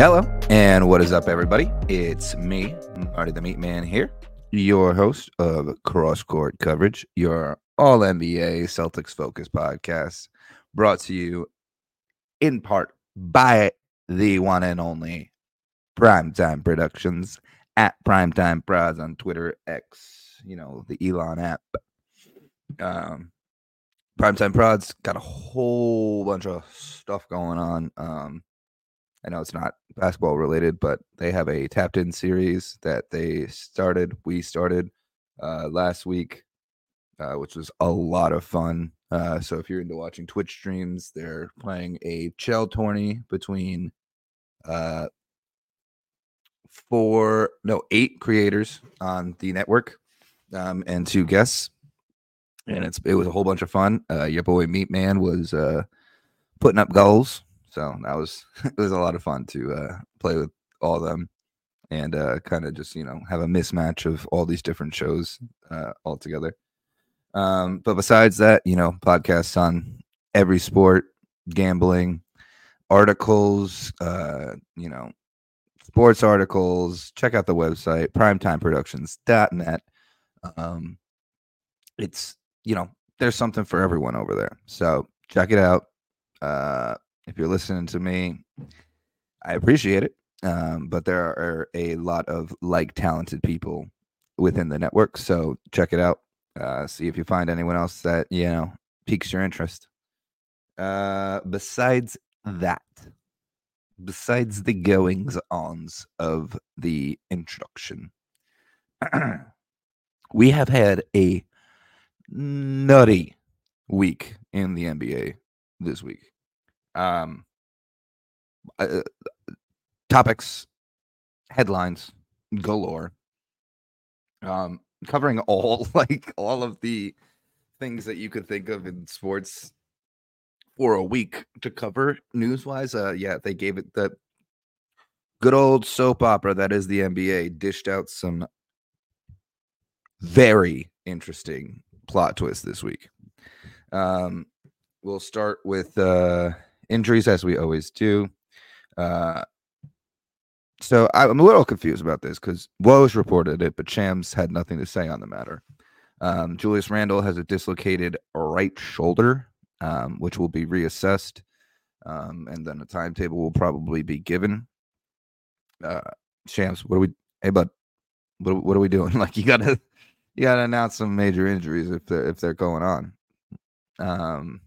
Hello, and what is up, everybody? It's me, Marty the Meat Man here, your host of Cross Court Coverage, your All NBA Celtics Focus podcast, brought to you in part by the one and only Primetime Productions at Primetime Prods on Twitter, X, you know, the Elon app. Um, Primetime Prods got a whole bunch of stuff going on. Um, I know it's not basketball related, but they have a tapped in series that they started. We started uh, last week, uh, which was a lot of fun. Uh, so if you're into watching Twitch streams, they're playing a Chell tourney between uh, four, no, eight creators on the network um, and two guests. And it's it was a whole bunch of fun. Uh, your boy Meat Man was uh, putting up goals so that was it was a lot of fun to uh, play with all of them and uh, kind of just you know have a mismatch of all these different shows uh, all together. Um, but besides that, you know, podcasts on every sport, gambling, articles, uh, you know, sports articles. Check out the website primetimeproductions.net. Um, it's you know, there's something for everyone over there. So check it out. Uh, if you're listening to me, I appreciate it. Um, but there are a lot of like talented people within the network. So check it out. Uh, see if you find anyone else that, you know, piques your interest. Uh, besides that, besides the goings ons of the introduction, we have had a nutty week in the NBA this week um, uh, topics, headlines galore. Um, covering all like all of the things that you could think of in sports for a week to cover news wise. Uh, yeah, they gave it the good old soap opera that is the NBA dished out some very interesting plot twists this week. Um, we'll start with uh injuries as we always do. Uh, so I'm a little confused about this because Woj reported it, but Shams had nothing to say on the matter. Um, Julius Randle has a dislocated right shoulder, um, which will be reassessed, um, and then a timetable will probably be given. Uh, Shams, what are we? Hey, bud, what what are we doing? Like you gotta you gotta announce some major injuries if they're if they're going on. Um,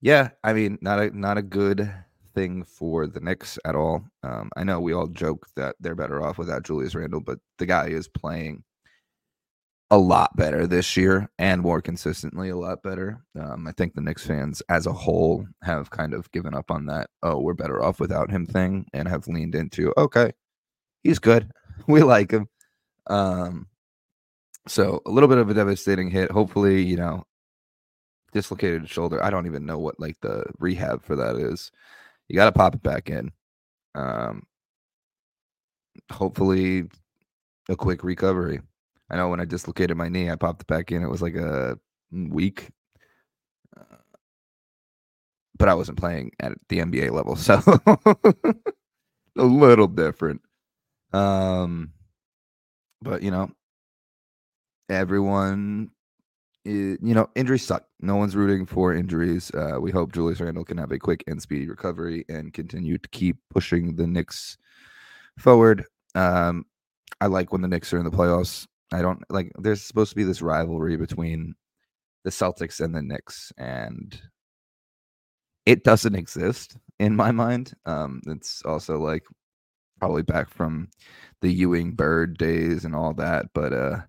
yeah, I mean, not a not a good thing for the Knicks at all. Um, I know we all joke that they're better off without Julius Randle, but the guy is playing a lot better this year and more consistently a lot better. Um, I think the Knicks fans as a whole have kind of given up on that, oh, we're better off without him thing and have leaned into, okay, he's good. We like him. Um, so a little bit of a devastating hit. Hopefully, you know, dislocated shoulder. I don't even know what like the rehab for that is. You got to pop it back in. Um, hopefully, a quick recovery. I know when I dislocated my knee, I popped it back in. It was like a week, uh, but I wasn't playing at the NBA level, so a little different. Um, but you know, everyone you know, injuries suck. No one's rooting for injuries. Uh, we hope Julius Randle can have a quick and speedy recovery and continue to keep pushing the Knicks forward. Um, I like when the Knicks are in the playoffs. I don't like. There's supposed to be this rivalry between the Celtics and the Knicks, and it doesn't exist in my mind. Um, it's also like probably back from the Ewing Bird days and all that, but uh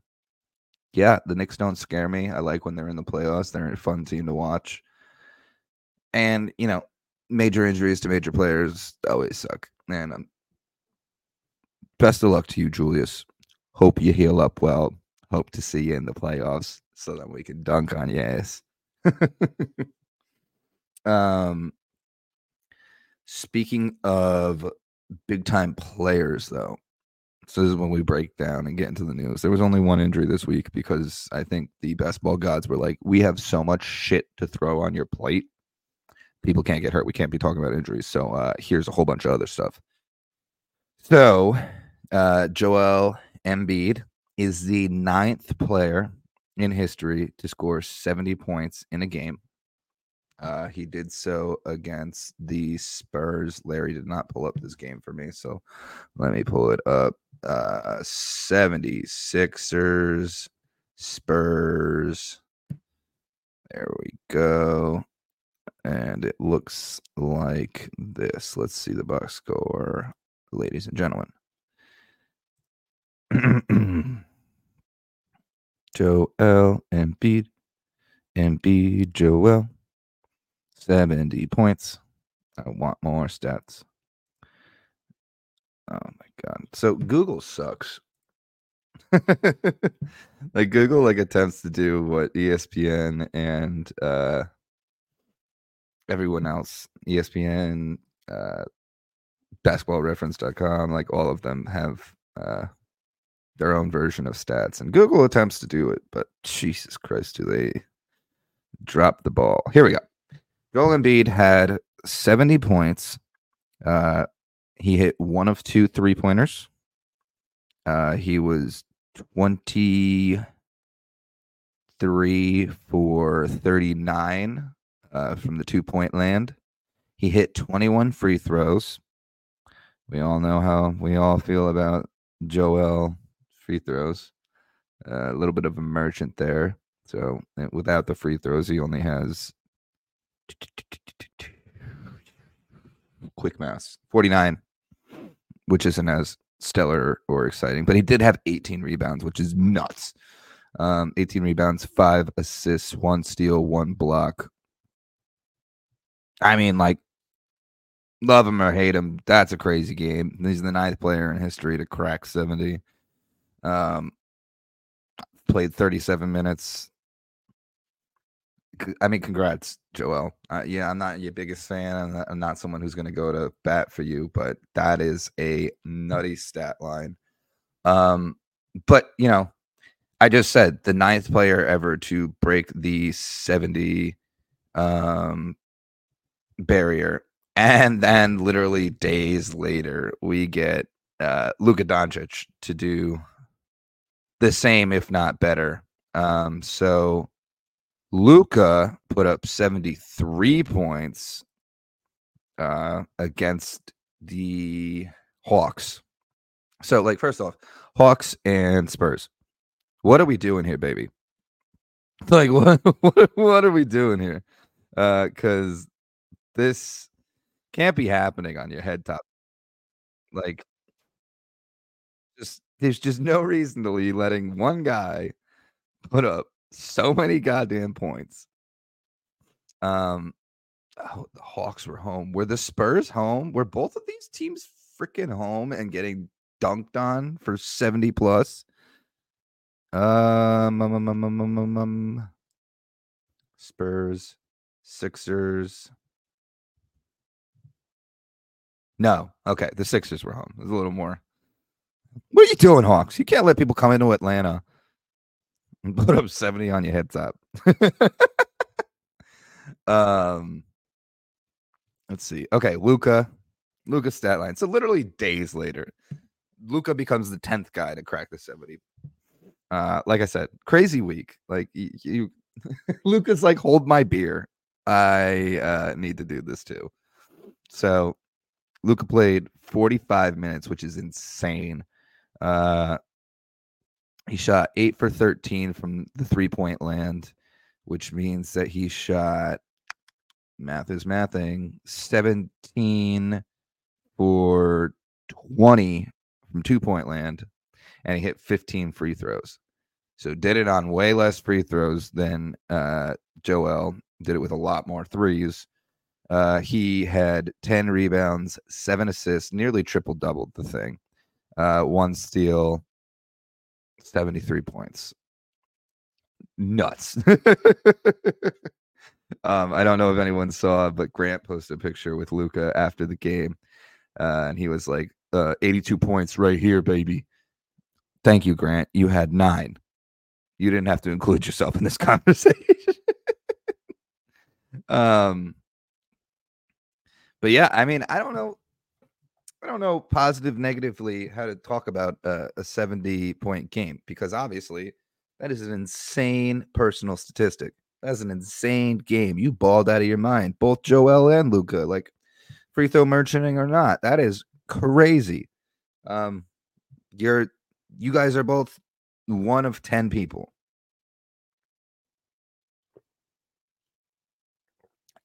yeah, the Knicks don't scare me. I like when they're in the playoffs. They're a fun team to watch. And, you know, major injuries to major players always suck. And um, best of luck to you, Julius. Hope you heal up well. Hope to see you in the playoffs so that we can dunk on your ass. um, speaking of big time players, though, so this is when we break down and get into the news. There was only one injury this week because I think the basketball gods were like, "We have so much shit to throw on your plate. People can't get hurt. We can't be talking about injuries. So uh, here's a whole bunch of other stuff." So, uh, Joel Embiid is the ninth player in history to score 70 points in a game. Uh, he did so against the Spurs. Larry did not pull up this game for me, so let me pull it up. Uh, 76ers, Spurs. There we go. And it looks like this. Let's see the box score, ladies and gentlemen. Joel Embiid, Embiid Joel, 70 points. I want more stats. Oh my god. So Google sucks. like Google like attempts to do what ESPN and uh everyone else, ESPN, uh basketballreference.com, like all of them have uh their own version of stats. And Google attempts to do it, but Jesus Christ, do they drop the ball. Here we go. Joel Embiid had 70 points. Uh, he hit one of two three pointers. Uh, he was 23 for 39 uh, from the two point land. He hit 21 free throws. We all know how we all feel about Joel free throws. Uh, a little bit of a merchant there. So eh, without the free throws, he only has quick mass 49, which isn't as stellar or exciting, but he did have 18 rebounds, which is nuts. Um, 18 rebounds, five assists, one steal, one block. I mean, like, love him or hate him, that's a crazy game. He's the ninth player in history to crack 70. Um, played 37 minutes. I mean, congrats, Joel. Uh, yeah, I'm not your biggest fan. I'm not, I'm not someone who's going to go to bat for you, but that is a nutty stat line. Um, but you know, I just said the ninth player ever to break the 70 um barrier, and then literally days later, we get uh Luka Doncic to do the same, if not better. Um, so Luka put up 73 points uh, against the Hawks. So, like, first off, Hawks and Spurs. What are we doing here, baby? Like, what what, what are we doing here? Uh, because this can't be happening on your head top. Like, just there's just no reason to be letting one guy put up so many goddamn points. Um, oh, the Hawks were home. Were the Spurs home? Were both of these teams freaking home and getting dunked on for 70 plus? Um, um, um, um, um, um, um, um. Spurs, Sixers. No, okay, the Sixers were home. There's a little more what are you doing, Hawks? You can't let people come into Atlanta put up 70 on your head top. um let's see. Okay, Luca, Luka stat line. So literally days later, Luka becomes the 10th guy to crack the 70. Uh, like I said, crazy week. Like you, you Luka's like, hold my beer. I uh need to do this too. So Luka played 45 minutes, which is insane. Uh, he shot eight for 13 from the three point land, which means that he shot math is mathing 17 for 20 from two point land, and he hit 15 free throws. So did it on way less free throws than uh, Joel. Did it with a lot more threes. Uh, he had 10 rebounds, seven assists, nearly triple doubled the thing uh, one steal, 73 points. Nuts. um, I don't know if anyone saw, but Grant posted a picture with Luka after the game. Uh, and he was like, uh, 82 points right here, baby. Thank you, Grant. You had nine. You didn't have to include yourself in this conversation. um, but yeah, I mean, I don't know I don't know positive, negatively how to talk about uh, a 70 point game because obviously that is an insane personal statistic. That's an insane game. You balled out of your mind, both Joel and Luka, like free throw merchanting or not. That is crazy. Um, you're you guys are both one of 10 people.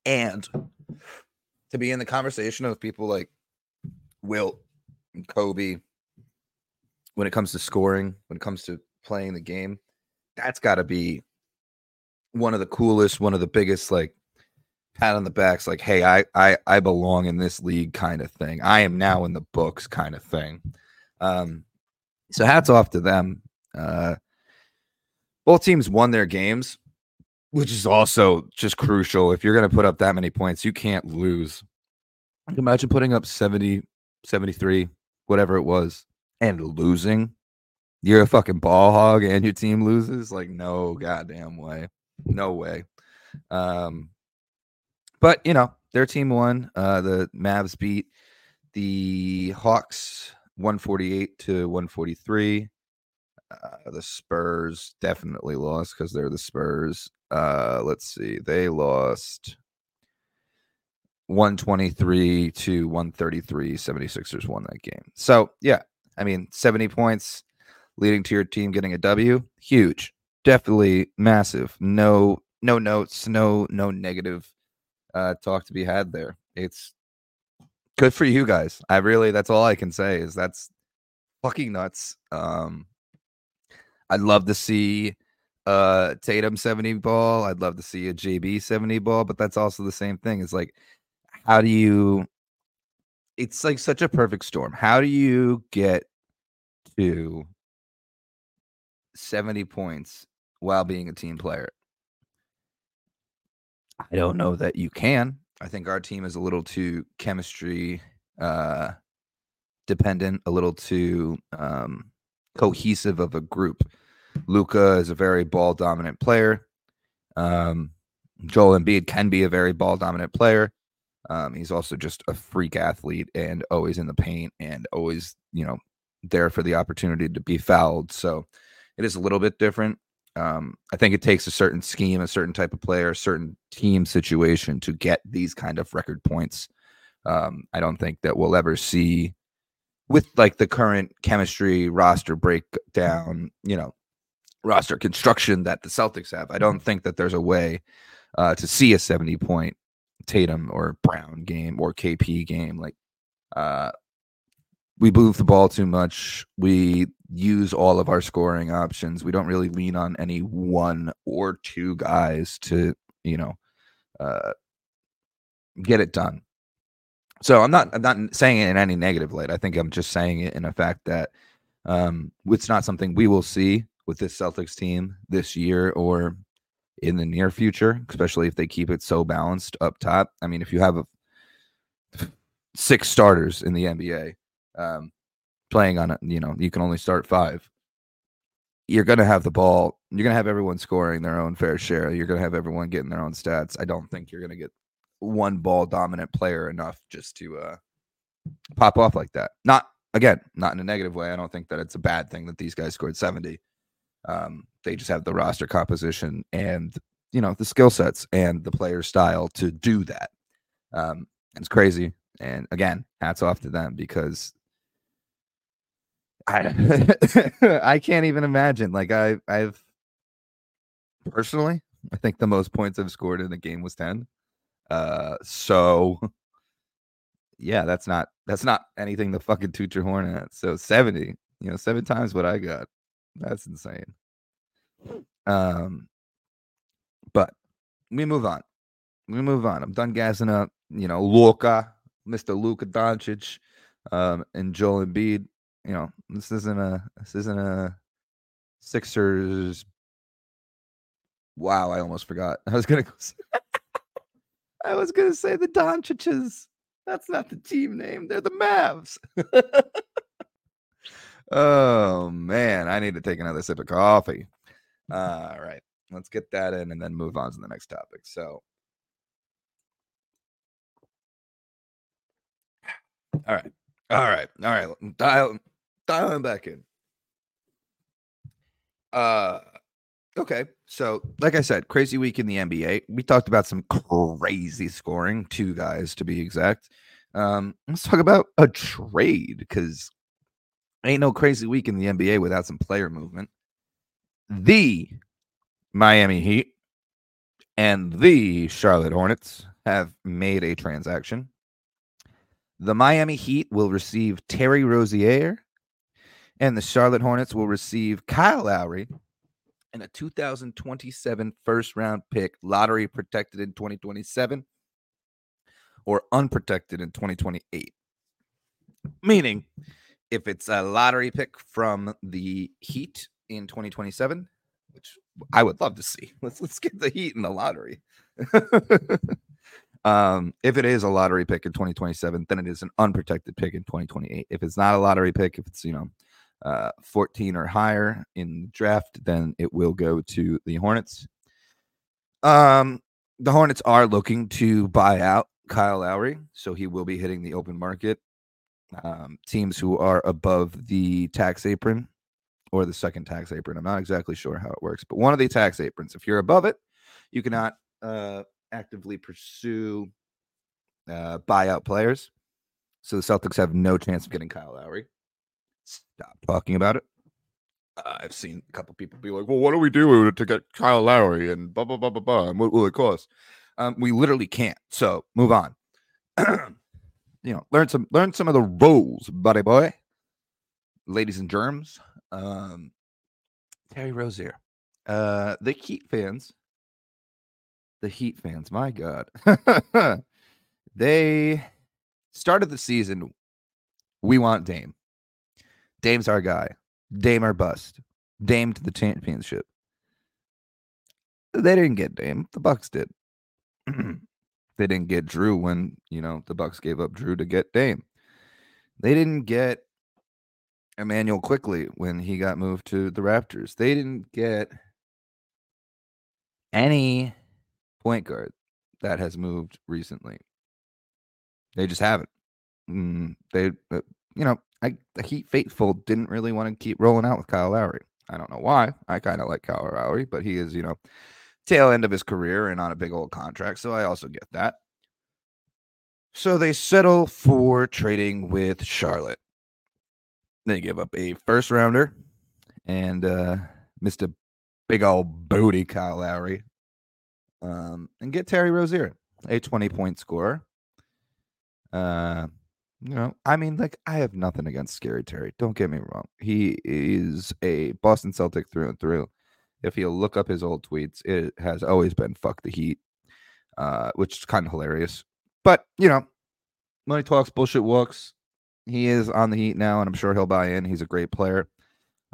And to be in the conversation of people like Wilt and Kobe when it comes to scoring, when it comes to playing the game, that's got to be one of the coolest, one of the biggest like pat on the backs like hey I, I i belong in this league kind of thing. I am now in the books kind of thing. Um so hats off to them. Uh both teams won their games which is also just crucial. If you're going to put up that many points you can't lose. Imagine putting up 70 73 whatever it was and losing you're a fucking ball hog and your team loses like no goddamn way no way um but you know, their team won. Uh, the Mavs beat the Hawks 148 to 143. Uh, the Spurs definitely lost because they're the Spurs. Uh, let's see, they lost 123 to 133. 76ers won that game. So, yeah, I mean, 70 points leading to your team getting a W. Huge. Definitely massive. No, no notes, no, no negative uh, talk to be had there. It's good for you guys. I really, that's all I can say is that's fucking nuts. Um, I'd love to see uh Tatum 70 ball. I'd love to see a JB 70 ball, but that's also the same thing. It's like, how do you? It's like such a perfect storm. How do you get to 70 points while being a team player? I don't know that you can. I think our team is a little too chemistry uh, dependent, a little too um, cohesive of a group. Luka is a very ball dominant player. Um, Joel Embiid can be a very ball dominant player. Um, he's also just a freak athlete and always in the paint and always, you know, there for the opportunity to be fouled. So it is a little bit different. Um, I think it takes a certain scheme, a certain type of player, a certain team situation to get these kind of record points. Um, I don't think that we'll ever see with like the current chemistry roster breakdown, you know, roster construction that the Celtics have. I don't think that there's a way uh, to see a 70 point Tatum or Brown game or KP game. Like, uh, we move the ball too much. We use all of our scoring options. We don't really lean on any one or two guys to, you know, uh, get it done. So I'm not I'm not saying it in any negative light. I think I'm just saying it in a fact that um, it's not something we will see with this Celtics team this year or in the near future, especially if they keep it so balanced up top. I mean, if you have a, six starters in the NBA, um, playing on it, you know, you can only start five. You're going to have the ball. You're going to have everyone scoring their own fair share. You're going to have everyone getting their own stats. I don't think you're going to get one ball dominant player enough just to uh, pop off like that. Not again, not in a negative way. I don't think that it's a bad thing that these guys scored 70. Um, they just have the roster composition and you know the skill sets and the player style to do that. Um, it's crazy. And again, hats off to them because I I can't even imagine. Like I I've personally, I think the most points I've scored in a game was 10. Uh so yeah, that's not that's not anything to fucking toot your horn at. So 70, you know, seven times what I got. That's insane. Um but we move on. We move on. I'm done gassing up, you know, Luka, Mr. Luka Doncic, um, and Joel Embiid you know, this isn't a this isn't a Sixers. Wow, I almost forgot. I was gonna go. I was gonna say the Doncic's. That's not the team name. They're the Mavs. oh man, I need to take another sip of coffee. All right, let's get that in and then move on to the next topic. So, all right. All right, all right, dial dial him back in. Uh, okay. So, like I said, crazy week in the NBA. We talked about some crazy scoring, two guys to be exact. Um, let's talk about a trade because ain't no crazy week in the NBA without some player movement. The Miami Heat and the Charlotte Hornets have made a transaction. The Miami Heat will receive Terry Rozier, and the Charlotte Hornets will receive Kyle Lowry and a 2027 first round pick, lottery protected in 2027 or unprotected in 2028. Meaning, if it's a lottery pick from the Heat in 2027, which I would love to see. Let's let's get the Heat in the lottery. um, if it is a lottery pick in 2027, then it is an unprotected pick in 2028. If it's not a lottery pick, if it's you know uh, 14 or higher in the draft, then it will go to the Hornets. Um, the Hornets are looking to buy out Kyle Lowry, so he will be hitting the open market. Um, teams who are above the tax apron or the second tax apron. I'm not exactly sure how it works, but one of the tax aprons. If you're above it, you cannot uh, actively pursue uh, buyout players. So the Celtics have no chance of getting Kyle Lowry. Stop talking about it. Uh, I've seen a couple people be like, "Well, what do we do to get Kyle Lowry?" and blah blah blah blah blah. And what will it cost? Um, we literally can't. So move on. you know, learn some learn some of the rules, buddy boy. Ladies and germs. Um, Terry Rozier. Uh, the Heat fans. The Heat fans, my God. they started the season. We want Dame. Dame's our guy. Dame our bust. Dame to the championship. They didn't get Dame. The Bucks did. they didn't get Jrue when you know the Bucks gave up Jrue to get Dame. They didn't get Immanuel Quickley when he got moved to the Raptors. They didn't get any point guard that has moved recently. They just haven't. Mm, they, uh, you know, I, the Heat faithful didn't really want to keep rolling out with Kyle Lowry. I don't know why. I kind of like Kyle Lowry, but he is, you know, tail end of his career and on a big old contract. So I also get that. So they settle for trading with Charlotte. They give up a first rounder and uh Mr. Big old booty Kyle Lowry. Um, and get Terry Rozier, a 20 point scorer. Uh, you know, I mean, like, I have nothing against Scary Terry. Don't get me wrong. He is a Boston Celtic through and through. If you look up his old tweets, it has always been fuck the Heat, uh, which is kind of hilarious. But, you know, money talks, bullshit walks he is on the Heat now, and I'm sure he'll buy in. He's a great player.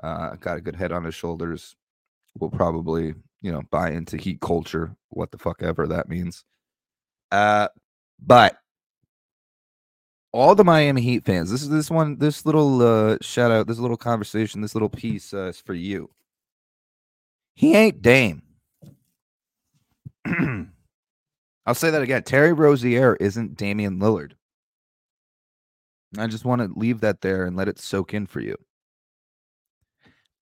Uh, got a good head on his shoulders. Will probably, you know, buy into Heat culture, what the fuck ever that means. Uh, but all the Miami Heat fans, this is this one, this little uh, shout out, this little conversation, this little piece uh, is for you. He ain't Dame. I'll say that again. Terry Rozier isn't Damian Lillard. I just want to leave that there and let it soak in for you.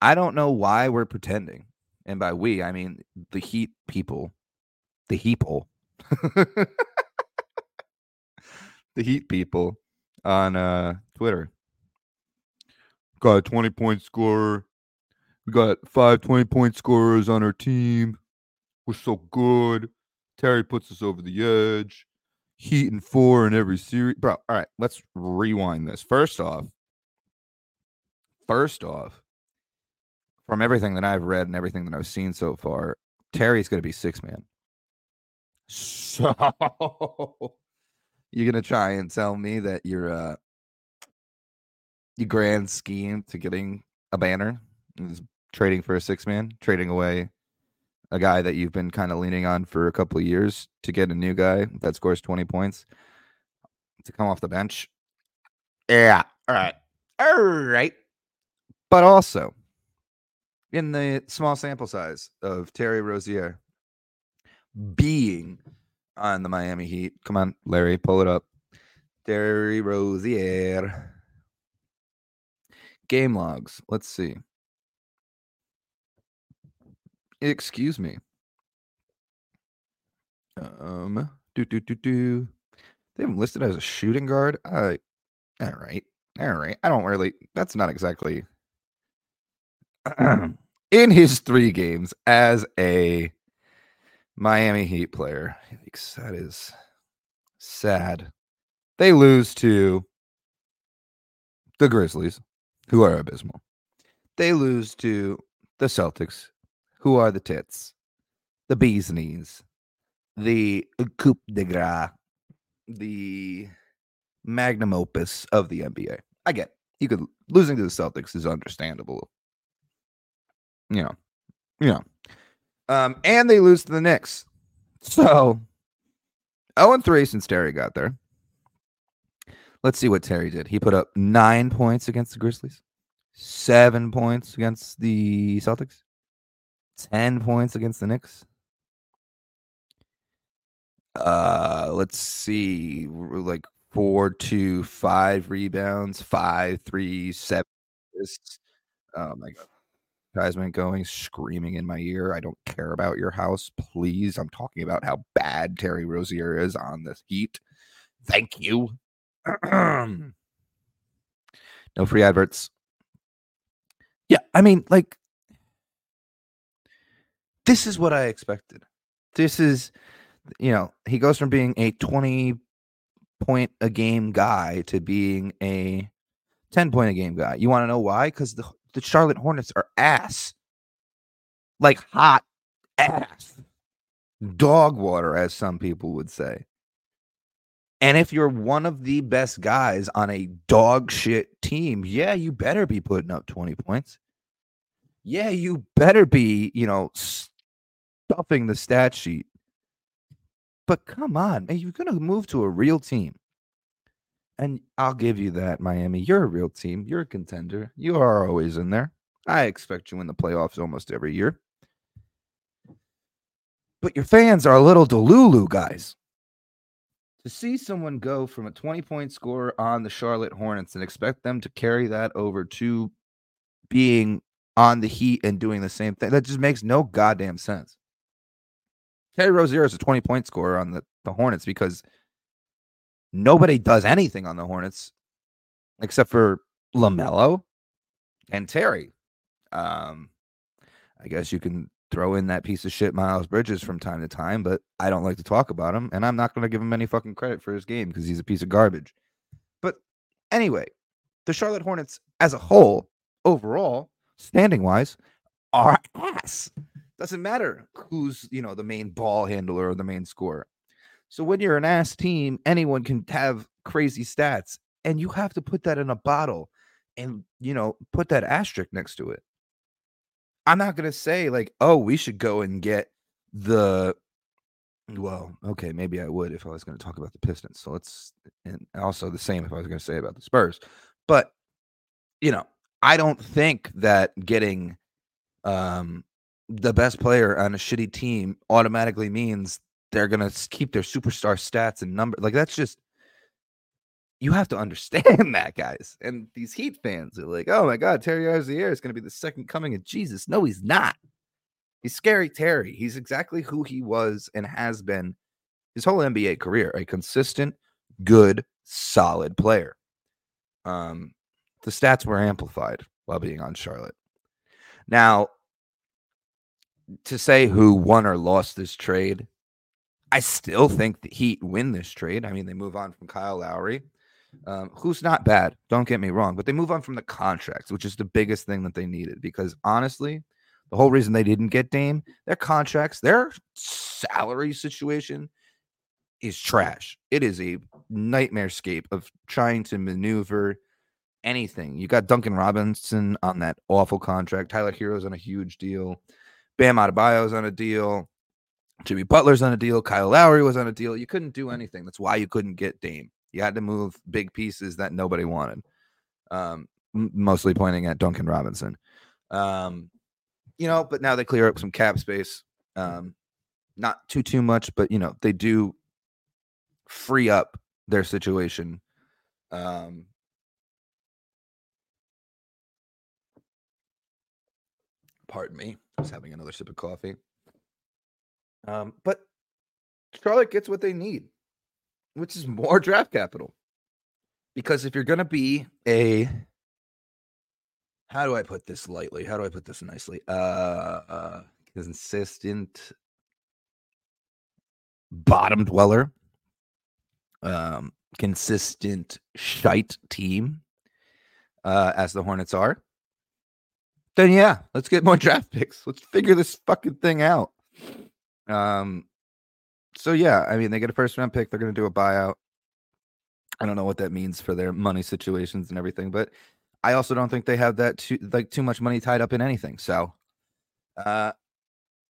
I don't know why we're pretending. And by we, I mean the heat people, the people, the heat people on uh, Twitter. Got a 20 point scorer. We got five 20 point scorers on our team. We're so good. Terry puts us over the edge. Heat and four in every series. Bro, all right, let's rewind this. First off, first off, from everything that I've read and everything that I've seen so far, Terry's going to be six man. So you're going to try and tell me that your uh, your grand scheme to getting a banner is trading for a six man, trading away a guy that you've been kind of leaning on for a couple of years to get a new guy that scores 20 points to come off the bench. Yeah. All right. All right. But also, in the small sample size of Terry Rozier being on the Miami Heat. Come on, Larry, pull it up. Terry Rozier game logs. Let's see. Excuse me. Um, do do do do. They have him listed as a shooting guard. Uh, all right, all right. I don't really. That's not exactly. In his three games as a Miami Heat player, that is sad. They lose to the Grizzlies, who are abysmal. They lose to the Celtics, who are the tits, the bee's knees, the coup de grace, the magnum opus of the NBA. I get it. you could losing to the Celtics is understandable. You know, you know. Um, and they lose to the Knicks. So 0 and 3 since Terry got there. Let's see what Terry did. He put up nine points against the Grizzlies, seven points against the Celtics, 10 points against the Knicks. Uh, let's see, like four, two, five rebounds, five, three, seven. Oh my god. Been going screaming in my ear. I don't care about your house. Please. I'm talking about how bad Terry Rozier is on this heat. Thank you. no free adverts. Yeah, I mean, like, this is what I expected. This is, you know, he goes from being a 20 point a game guy to being a 10 point a game guy. You want to know why? Because the, the Charlotte Hornets are ass. Like hot ass. Dog water, as some people would say. And if you're one of the best guys on a dog shit team, yeah, you better be putting up 20 points. Yeah, you better be, you know, stuffing the stat sheet. But come on, man, you're going to move to a real team. And I'll give you that, Miami. You're a real team. You're a contender. You are always in there. I expect you in the playoffs almost every year. But your fans are a little delulu, guys to see someone go from a 20 point score on the Charlotte Hornets and expect them to carry that over to being on the Heat and doing the same thing, that just makes no goddamn sense. Terry Rozier is a 20 point scorer on the, the Hornets because nobody does anything on the Hornets except for LaMelo and Terry. Um, I guess you can throw in that piece of shit Miles Bridges from time to time, but I don't like to talk about him, and I'm not going to give him any fucking credit for his game because he's a piece of garbage. But anyway, the Charlotte Hornets as a whole, overall, standing wise, are ass. Doesn't matter who's you know the main ball handler or the main scorer. So when you're an ass team, anyone can have crazy stats, and you have to put that in a bottle and you know put that asterisk next to it. I'm not gonna say like, oh, we should go and get the. Well, okay, maybe I would if I was going to talk about the Pistons. So let's, and also the same if I was going to say about the Spurs. But you know, I don't think that getting um the best player on a shitty team automatically means they're going to keep their superstar stats and number. Like that's just you have to understand that, guys. And these Heat fans are like, oh my God, Terry Rozier is going to be the second coming of Jesus. No, he's not. He's scary Terry. He's exactly who he was and has been his whole NBA career a consistent, good, solid player. Um, the stats were amplified while being on Charlotte. Now, to say who won or lost this trade, I still think the Heat win this trade. I mean, they move on from Kyle Lowry um, who's not bad. Don't get me wrong, but they move on from the contracts, which is the biggest thing that they needed. Because honestly, the whole reason they didn't get Dame, their contracts, their salary situation is trash. It is a nightmare scape of trying to maneuver anything. You got Duncan Robinson on that awful contract. Tyler Herro's on a huge deal. Bam Adebayo's on a deal. Jimmy Butler's on a deal. Kyle Lowry was on a deal. You couldn't do anything. That's why you couldn't get Dame. You had to move big pieces that nobody wanted. Um, mostly pointing at Duncan Robinson. Um, you know, but now they clear up some cap space. Um, not too too much, but you know they do free up their situation. Um, Pardon me. Was having another sip of coffee. Um, but Charlotte gets what they need, which is more draft capital. Because if you're going to be a how do I put this lightly? How do I put this nicely? Uh, uh consistent bottom dweller, um, consistent shite team, uh, as the Hornets are. Then yeah, let's get more draft picks. Let's figure this fucking thing out. Um, so yeah, I mean, they get a first round pick. They're going to do a buyout. I don't know what that means for their money situations and everything, but I also don't think they have that too like too much money tied up in anything. So, uh,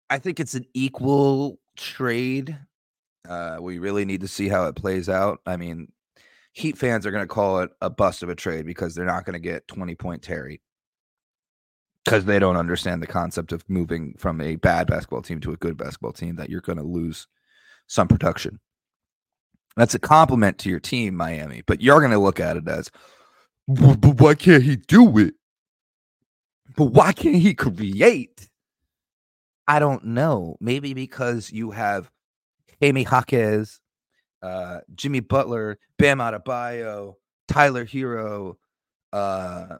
I think it's an equal trade. Uh, we really need to see how it plays out. I mean, Heat fans are going to call it a bust of a trade because they're not going to get 20 point Terry because they don't understand the concept of moving from a bad basketball team to a good basketball team that you're going to lose some production. That's a compliment to your team, Miami, but you're going to look at it as, but why can't he do it? But why can't he create? I don't know. Maybe because you have Jaime Jaquez, uh, Jimmy Butler, Bam Adebayo, Tyler Herro, uh,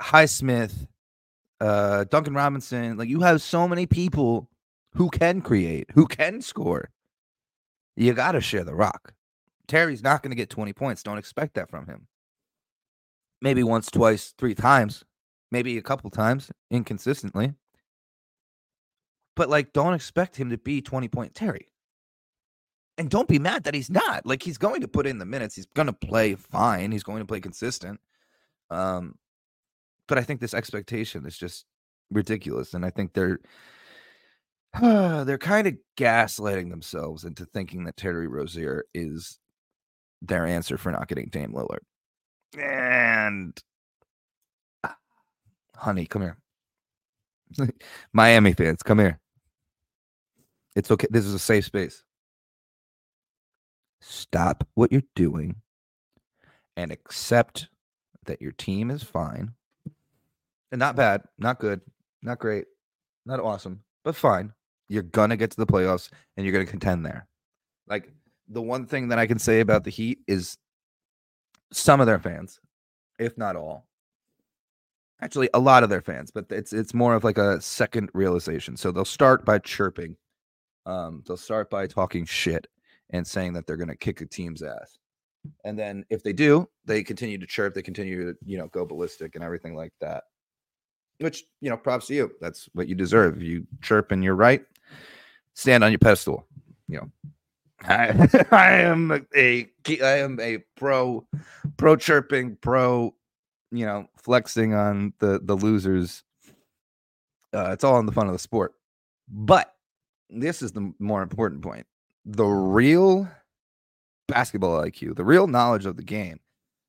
Highsmith, uh, Duncan Robinson. Like you have so many people who can create, who can score. You got to share the rock. Terry's not going to get 20 points. Don't expect that from him. Maybe once, twice, three times, maybe a couple times inconsistently. But like, don't expect him to be 20 point Terry. And don't be mad that he's not. Like, he's going to put in the minutes. He's going to play fine. He's going to play consistent. Um, but I think this expectation is just ridiculous. And I think they're they're kind of gaslighting themselves into thinking that Terry Rozier is their answer for not getting Dame Lillard. And ah, honey, come here. Miami fans, come here. It's okay. This is a safe space. Stop what you're doing and accept that your team is fine and not bad, not good, not great, not awesome, but fine. You're gonna get to the playoffs and you're gonna contend there. Like the one thing that I can say about the Heat is some of their fans, if not all, actually a lot of their fans, but it's it's more of like a second realization. So they'll start by chirping, um, they'll start by talking shit and saying that they're gonna kick a team's ass. And then if they do, they continue to chirp, they continue to, you know, go ballistic and everything like that which you know, props to you. That's what you deserve. You chirp and you're right. Stand on your pedestal. You know, I, I am a I am a pro pro chirping pro. You know, flexing on the the losers. Uh, it's all in the fun of the sport. But this is the more important point. The real basketball IQ, the real knowledge of the game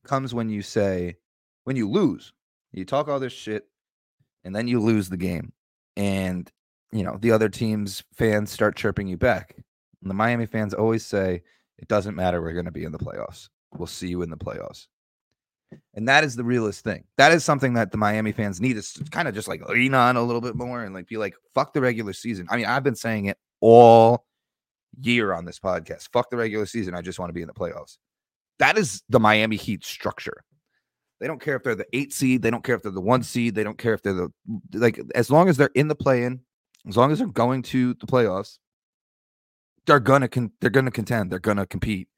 comes when you say, when you lose, you talk all this shit, and then you lose the game and you know the other team's fans start chirping you back and the miami fans always say it doesn't matter we're going to be in the playoffs. We'll see you in the playoffs. And that is the realest thing. That is something that the miami fans need to kind of just like lean on a little bit more and like be like fuck the regular season. I mean i've been saying it all year on this podcast fuck the regular season i just want to be in the playoffs. That is the miami heat structure they don't care if they're the eight seed. They don't care if they're the one seed. They don't care if they're the like as long as they're in the play in, as long as they're going to the playoffs, they're gonna con- they're gonna contend. They're gonna compete.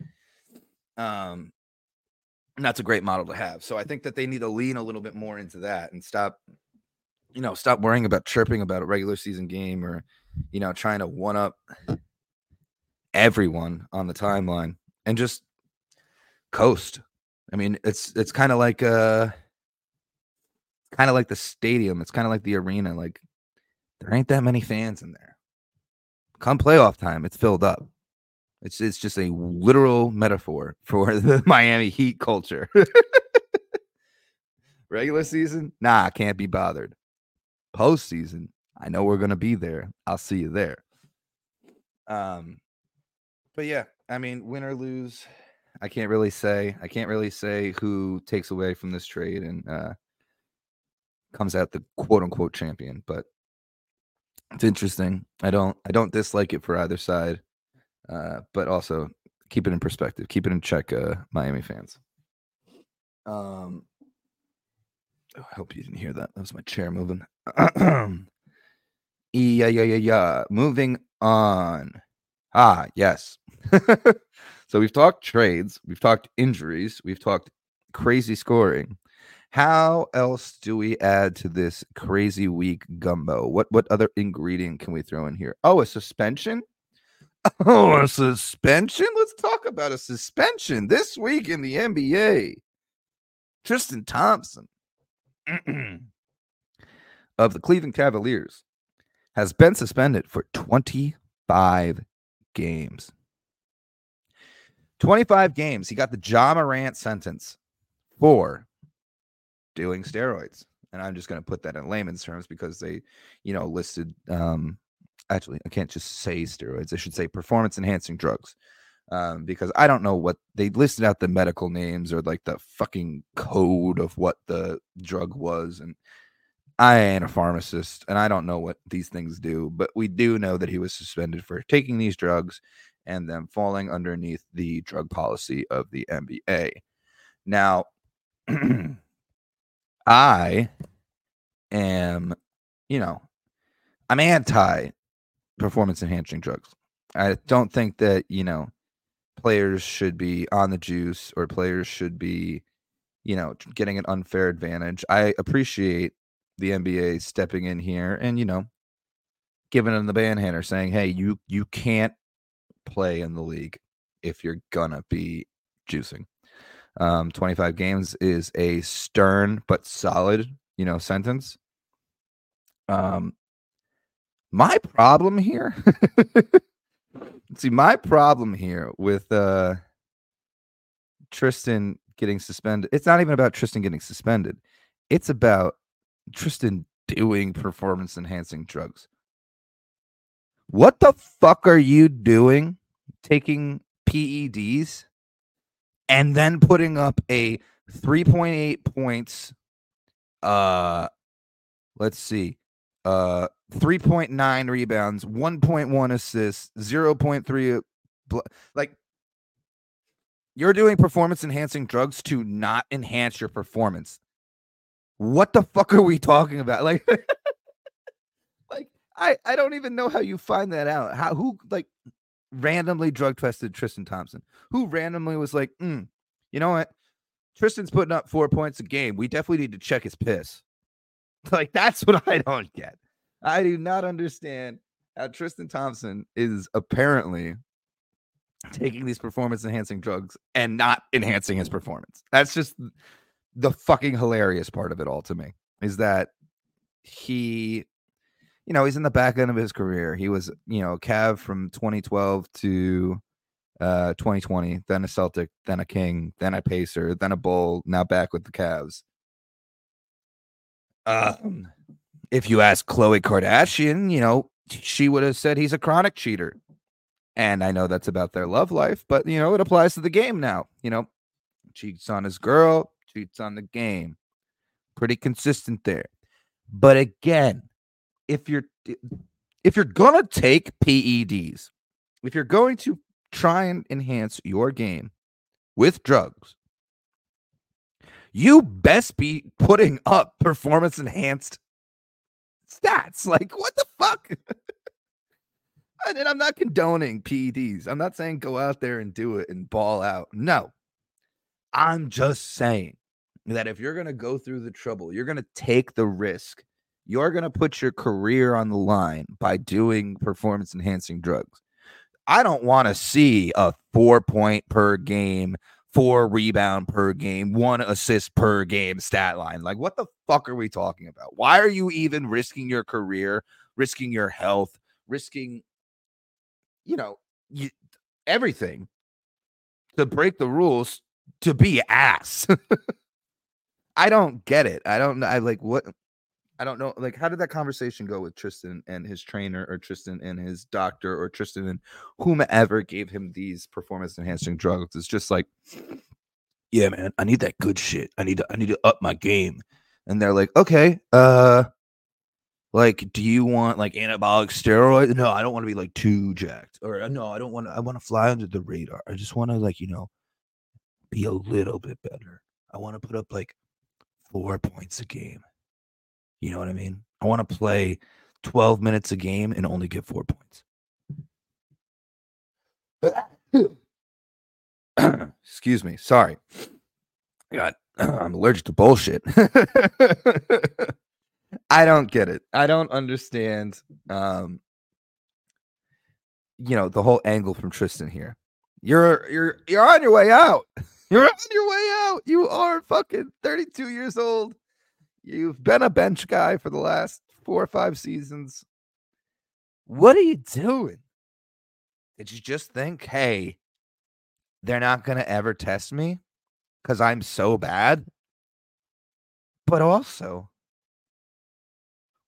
Um, and that's a great model to have. So I think that they need to lean a little bit more into that and stop, you know, stop worrying about chirping about a regular season game or, you know, trying to one up everyone on the timeline and just coast. I mean, it's it's kind of like uh kind of like the stadium. It's kind of like the arena. Like there ain't that many fans in there. Come playoff time, it's filled up. It's it's just a literal metaphor for the Miami Heat culture. Regular season, nah, I can't be bothered. Postseason, I know we're gonna be there. I'll see you there. Um, but yeah, I mean, win or lose, I can't really say. I can't really say who takes away from this trade and uh, comes out the quote unquote champion. But it's interesting. I don't I don't dislike it for either side, uh, but also keep it in perspective. Keep it in check, uh, Miami fans. Um, oh, I hope you didn't hear that. That was my chair moving. yeah, yeah, yeah, yeah. Moving on. Ah, yes. so we've talked trades, we've talked injuries, we've talked crazy scoring. How else do we add to this crazy week gumbo? What what other ingredient can we throw in here? Oh, a suspension? Oh, a suspension? Let's talk about a suspension this week in the NBA. Tristan Thompson of the Cleveland Cavaliers has been suspended for 25 games. 25 games. He got the Ja Morant sentence for doing steroids. And I'm just going to put that in layman's terms because they, you know, listed, um, actually, I can't just say steroids. I should say performance enhancing drugs. Um, because I don't know what they listed out the medical names or like the fucking code of what the drug was. And I ain't a pharmacist and I don't know what these things do, but we do know that he was suspended for taking these drugs and them falling underneath the drug policy of the NBA. Now, I am, you know, I'm anti performance enhancing drugs. I don't think that, you know, players should be on the juice or players should be, you know, getting an unfair advantage. I appreciate the NBA stepping in here and, you know, giving them the banhander saying, hey, you you can't play in the league if you're gonna be juicing. Um, 25 games is a stern but solid, you know, sentence. Um, my problem here, see, my problem here with uh Tristan getting suspended, it's not even about Tristan getting suspended. It's about Tristan doing performance enhancing drugs. What the fuck are you doing taking PEDs and then putting up a 3.8 points uh let's see uh 3.9 rebounds 1.1 assists 0.3 bl- like you're doing performance enhancing drugs to not enhance your performance. What the fuck are we talking about? Like like i i don't even know how you find that out how who like randomly drug tested Tristan Thompson, who randomly was like, mm, you know what? Tristan's putting up four points a game. We definitely need to check his piss. Like, that's what I don't get. I do not understand how Tristan Thompson is apparently taking these performance enhancing drugs and not enhancing his performance. That's just the fucking hilarious part of it all to me is that he you know, he's in the back end of his career. He was, you know, Cav from 2012 to uh 2020, then a Celtic, then a King, then a Pacer, then a Bull, now back with the Cavs. Um, if you ask Khloe Kardashian, you know, she would have said he's a chronic cheater. And I know that's about their love life, but you know, it applies to the game now. You know, cheats on his girl, cheats on the game. Pretty consistent there. But again, if you're if you're gonna take PEDs, if you're going to try and enhance your game with drugs, you best be putting up performance enhanced stats. Like what the fuck? and I'm not condoning PEDs. I'm not saying go out there and do it and ball out. No. I'm just saying that if you're going to go through the trouble, you're going to take the risk you're going to put your career on the line by doing performance enhancing drugs. I don't want to see a four point per game, four rebound per game, one assist per game stat line. Like, what the fuck are we talking about? Why are you even risking your career, risking your health, risking, you know, you, everything to break the rules to be ass? I don't get it. I don't know. I like what I don't know. Like, how did that conversation go with Tristan and his trainer, or Tristan and his doctor, or Tristan and whomever gave him these performance enhancing drugs? It's just like, yeah, man, I need that good shit. I need to, I need to up my game. and they're like, okay, uh, like, do you want like anabolic steroids? No, I don't want to be like too jacked, or no, I don't want. I want to fly under the radar. I just want to like you know, be a little bit better. I want to put up like four points a game. You know what I mean? I want to play 12 minutes a game and only get four points. Excuse me. Sorry. God, I'm allergic to bullshit. I don't get it. I don't understand um you know, the whole angle from Tristan here. You're you're you're on your way out. You're on your way out. You are fucking 32 years old. You've been a bench guy for the last four or five seasons. What are you doing? Did you just think, hey, they're not going to ever test me because I'm so bad? But also,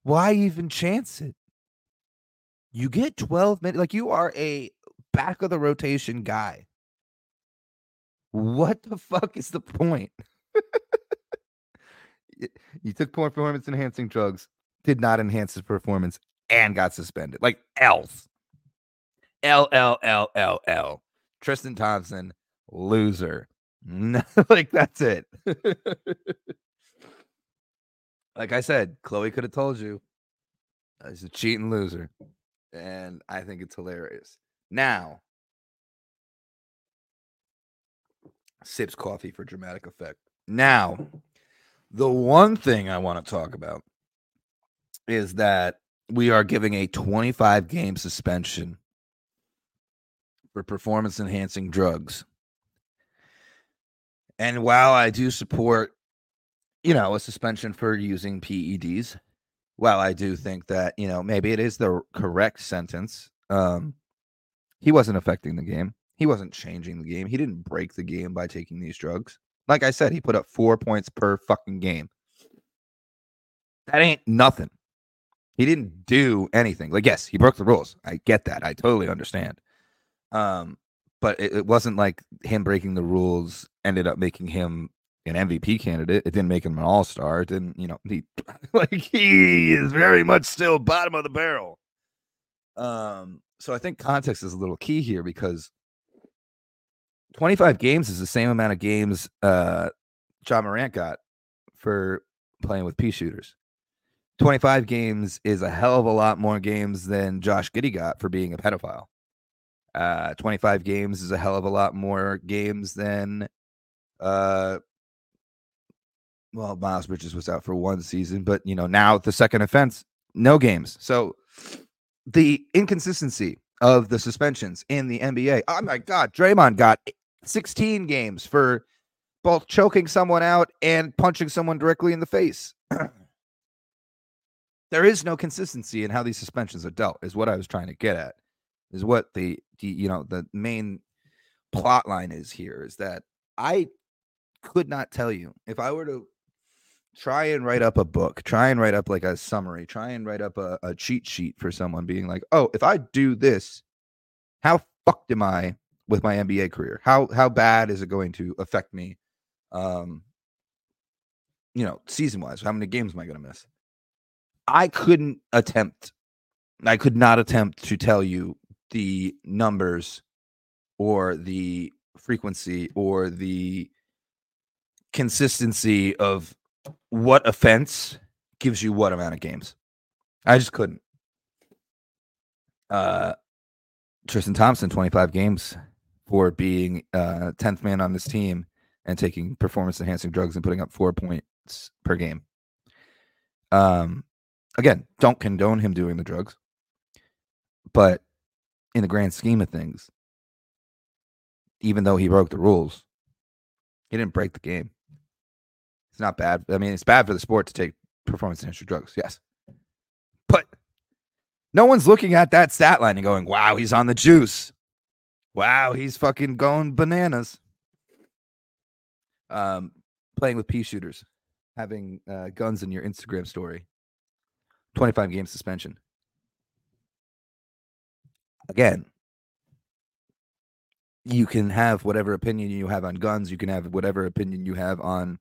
why even chance it? You get 12 minutes, like you are a back of the rotation guy. What the fuck is the point? you took performance enhancing drugs, did not enhance his performance, and got suspended. Like else. L L L L L. Tristan Thompson, loser. like that's it. like I said, Khloe could have told you uh, he's a cheating loser. And I think it's hilarious. Now, sips coffee for dramatic effect. Now, the one thing I want to talk about is that we are giving a 25 game suspension for performance enhancing drugs. And while I do support, you know, a suspension for using PEDs, while I do think that, you know, maybe it is the correct sentence, um, he wasn't affecting the game. He wasn't changing the game. He didn't break the game by taking these drugs. Like I said, he put up four points per fucking game. That ain't nothing. He didn't do anything. Like, yes, he broke the rules. I get that. I totally understand. Um, but it, it wasn't like him breaking the rules ended up making him an MVP candidate. It didn't make him an all star. It didn't, you know, he like he is very much still bottom of the barrel. Um, so I think context is a little key here because 25 games is the same amount of games uh Ja Morant got for playing with pea shooters. 25 games is a hell of a lot more games than Josh Giddey got for being a pedophile. Uh 25 games is a hell of a lot more games than uh well, Miles Bridges was out for one season, but you know, now the second offense, no games. So the inconsistency of the suspensions in the NBA. Oh my God, Draymond got 16 games for both choking someone out and punching someone directly in the face. there is no consistency in how these suspensions are dealt, is what I was trying to get at. Is what the, the you know the main plot line is here is that I could not tell you if I were to try and write up a book, try and write up like a summary, try and write up a, a cheat sheet for someone being like, oh, if I do this, how fucked am I with my NBA career? How how bad is it going to affect me? Um, you know, season wise, how many games am I going to miss? I couldn't attempt. I could not attempt to tell you the numbers or the frequency or the consistency of what offense gives you what amount of games. I just couldn't. Uh Tristan Thompson, 25 games for being uh 10th man on this team and taking performance enhancing drugs and putting up four points per game. Um again, don't condone him doing the drugs. But in the grand scheme of things, even though he broke the rules, he didn't break the game. It's not bad. I mean, it's bad for the sport to take performance enhancing drugs. Yes. But no one's looking at that stat line and going, wow, he's on the juice. Wow, he's fucking going bananas. Um, playing with pea shooters, having uh, guns in your Instagram story, 25 game suspension. Again, you can have whatever opinion you have on guns. You can have whatever opinion you have on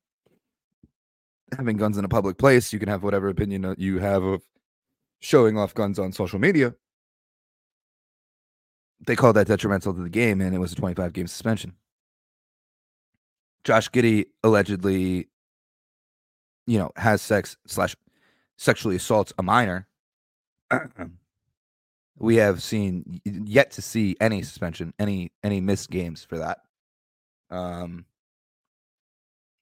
having guns in a public place. You can have whatever opinion you have of showing off guns on social media. They called that detrimental to the game, and it was a 25 game suspension. Josh Giddey allegedly, you know, has sex slash sexually assaults a minor. we have seen yet to see any suspension, any any missed games for that. Um,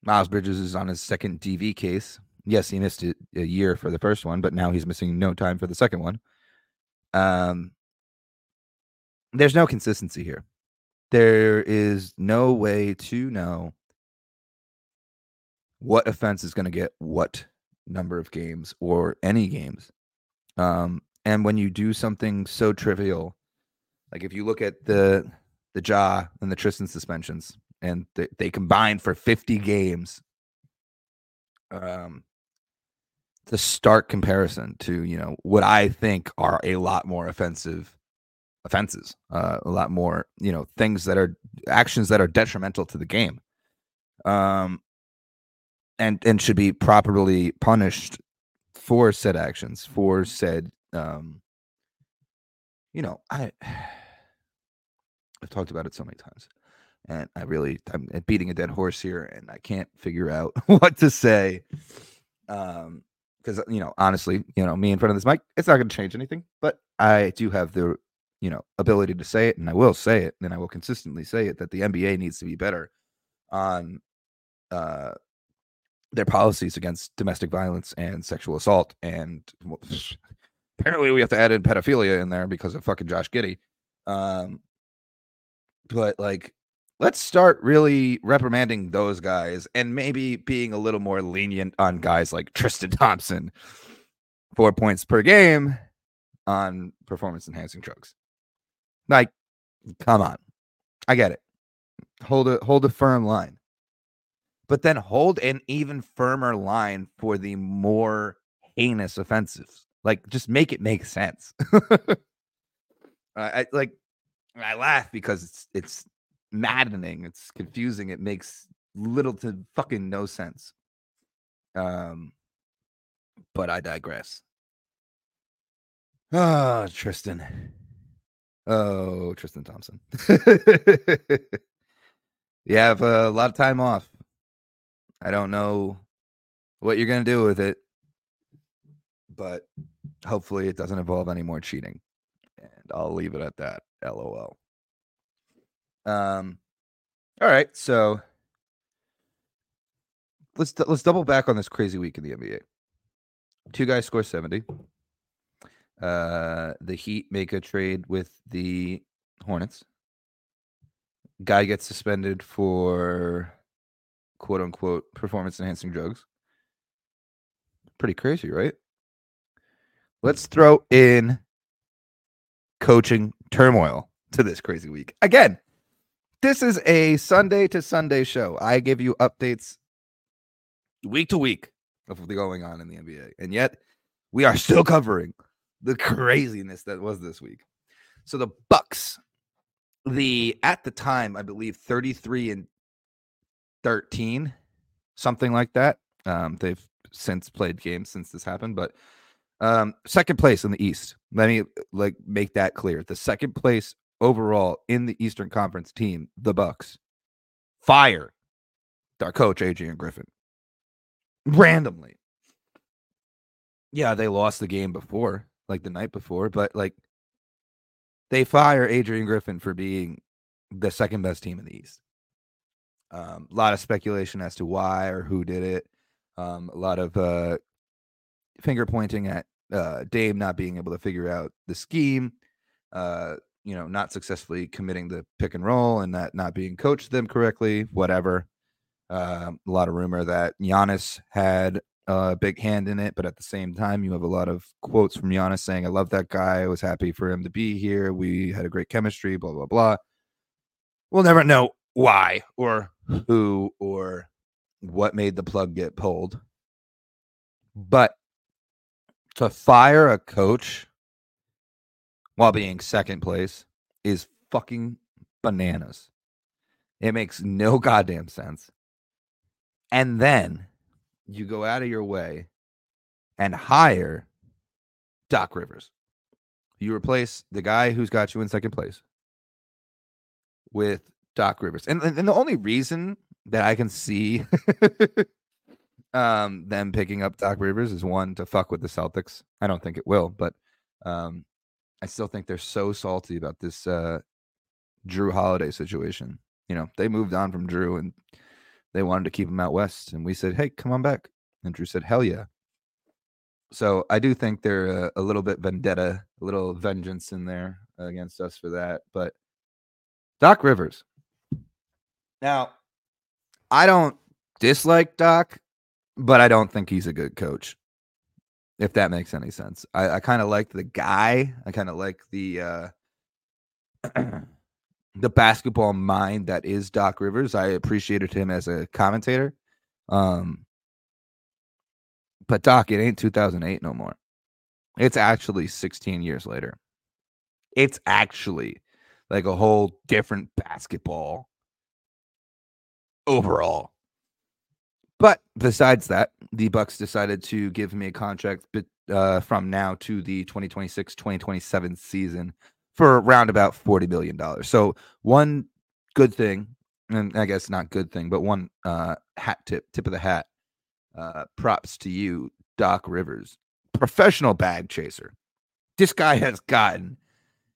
Miles Bridges is on his second DV case. Yes, he missed it a year for the first one, but now he's missing no time for the second one. Um, there's no consistency here. There is no way to know what offense is going to get what number of games or any games. Um, and when you do something so trivial, like if you look at the the Ja and the Tristan suspensions, and they, they combined for 50 games. Um, the stark comparison to you know what I think are a lot more offensive offenses, uh, a lot more you know things that are actions that are detrimental to the game, um, and and should be properly punished for said actions, for said um, you know I I've talked about it so many times and I really I'm beating a dead horse here, and I can't figure out what to say. Um, because you know, honestly, you know, me in front of this mic, it's not going to change anything. But I do have the you know ability to say it, and I will say it, and I will consistently say it that the NBA needs to be better on uh their policies against domestic violence and sexual assault, and well, apparently we have to add in pedophilia in there because of fucking Josh Giddey. Um, but like let's start really reprimanding those guys and maybe being a little more lenient on guys like Tristan Thompson. Four points per game on performance enhancing drugs. Like, come on. I get it. Hold a hold a firm line. But then hold an even firmer line for the more heinous offenses. Like just make it make sense. I like I laugh because it's it's maddening. It's confusing. It makes little to fucking no sense. Um, but I digress. Oh, Tristan. Oh, Tristan Thompson. you have a lot of time off. I don't know what you're going to do with it, but hopefully it doesn't involve any more cheating. And I'll leave it at that. LOL. Um, all right, so let's let's double back on this crazy week in the NBA. Two guys score seventy. Uh, the Heat make a trade with the Hornets. Guy gets suspended for quote unquote performance enhancing drugs. Pretty crazy, right? Let's throw in coaching turmoil to this crazy week. Again, this is a Sunday to Sunday show. I give you updates week to week of what's going on in the NBA. And yet we are still covering the craziness that was this week. So the Bucks, the at the time, I believe 33 and 13, something like that. Um, they've since played games since this happened, but um, second place in the East. Let me like make that clear. The second place overall in the Eastern Conference team, the Bucks, fire our coach Adrian Griffin randomly. Yeah, they lost the game before, like the night before, but like they fire Adrian Griffin for being the second best team in the East. Um, a lot of speculation as to why or who did it. Um, a lot of uh, finger pointing at uh, Dame not being able to figure out the scheme. Uh, you know, not successfully committing the pick and roll and that not being coached them correctly, whatever. Uh, a lot of rumor that Giannis had a big hand in it, but at the same time, you have a lot of quotes from Giannis saying, I love that guy. I was happy for him to be here. We had a great chemistry, blah, blah, blah. We'll never know why or who or what made the plug get pulled. But to fire a coach while being second place is fucking bananas. It makes no goddamn sense. And then you go out of your way and hire Doc Rivers. You replace the guy who's got you in second place with Doc Rivers. And, and the only reason that I can see um, them picking up Doc Rivers is one to fuck with the Celtics. I don't think it will, but um, I still think they're so salty about this uh, Jrue Holiday situation. You know, they moved on from Jrue and they wanted to keep him out west, and we said, "Hey, come on back." And Jrue said, "Hell yeah." So I do think they're a, a little bit vendetta, a little vengeance in there against us for that. But Doc Rivers. Now, I don't dislike Doc, but I don't think he's a good coach. If that makes any sense. I, I kind of like the guy. I kind of like the uh the basketball mind that is Doc Rivers. I appreciated him as a commentator. Um but Doc, it ain't 2008 no more. It's actually 16 years later. It's actually like a whole different basketball overall. But besides that, the Bucks decided to give me a contract uh, from now to the 2026-2027 season for around about 40 million dollars. So one good thing, and I guess not good thing, but one uh, hat tip, tip of the hat. Uh, props to you, Doc Rivers, professional bag chaser. This guy has gotten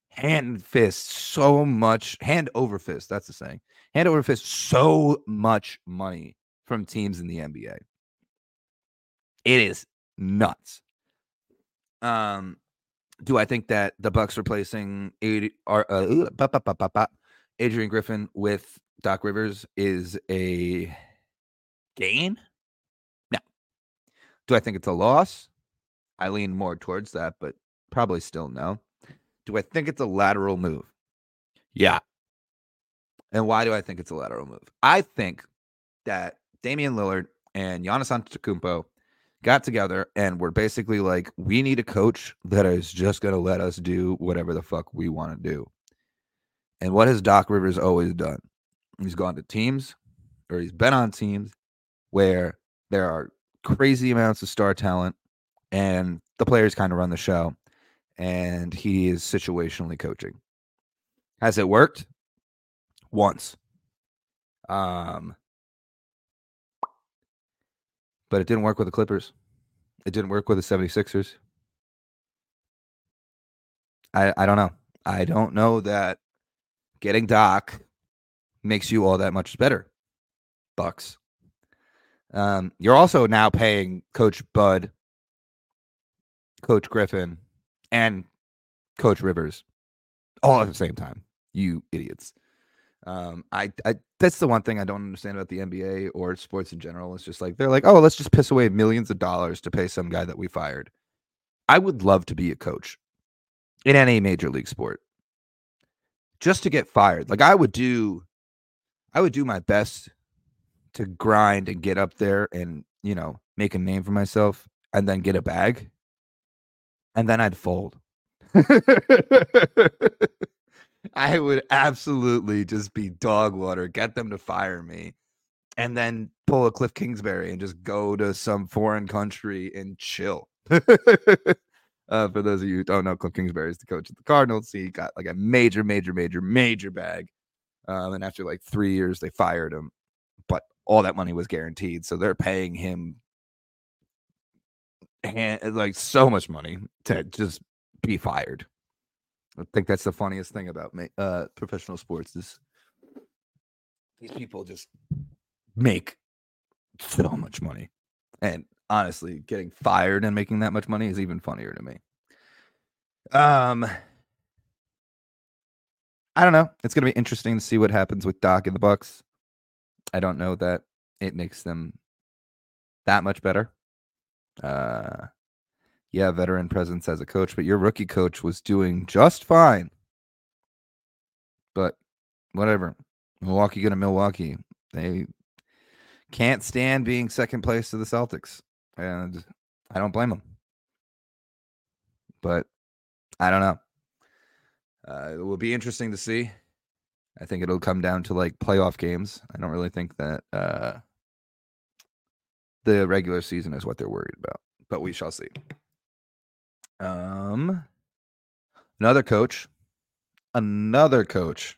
hand fist so much hand over fist. That's the saying. Hand over fist so much money from teams in the NBA. It is nuts. Um, do I think that the Bucks replacing uh, Adrian Griffin with Doc Rivers is a gain? No. Do I think it's a loss? I lean more towards that, but probably still no. Do I think it's a lateral move? Yeah. And why do I think it's a lateral move? I think that Damian Lillard and Giannis Antetokounmpo got together and we're basically like, we need a coach that is just going to let us do whatever the fuck we want to do. And what has Doc Rivers always done? He's gone to teams or he's been on teams where there are crazy amounts of star talent and the players kind of run the show and he is situationally coaching. Has it worked? Once. Um but it didn't work with the Clippers. It didn't work with the 76ers. I I don't know. I don't know that getting Doc makes you all that much better. Bucks. Um, you're also now paying Coach Bud, Coach Griffin, and Coach Rivers all at the same time. You idiots. Um, I, I that's the one thing I don't understand about the NBA or sports in general. It's just like they're like, oh, let's just piss away millions of dollars to pay some guy that we fired. I would love to be a coach in any major league sport just to get fired. Like I would do, I would do my best to grind and get up there and you know make a name for myself and then get a bag and then I'd fold. I would absolutely just be dog water, get them to fire me, and then pull a Cliff Kingsbury and just go to some foreign country and chill. uh, for those of you who don't know, Cliff Kingsbury is the coach of the Cardinals. He got like a major, major, major, major bag. Um, and after like three years, they fired him, but all that money was guaranteed. So they're paying him hand, like so much money to just be fired. I think that's the funniest thing about me, uh, professional sports is these people just make so much money, and honestly, getting fired and making that much money is even funnier to me. Um, I don't know. It's gonna be interesting to see what happens with Doc and the Bucks. I don't know that it makes them that much better. Uh, yeah, veteran presence as a coach, but your rookie coach was doing just fine. But whatever. Milwaukee going to Milwaukee. They can't stand being second place to the Celtics. And I don't blame them. But I don't know. Uh, it will be interesting to see. I think it'll come down to like playoff games. I don't really think that uh, the regular season is what they're worried about, but we shall see. Um, another coach, another coach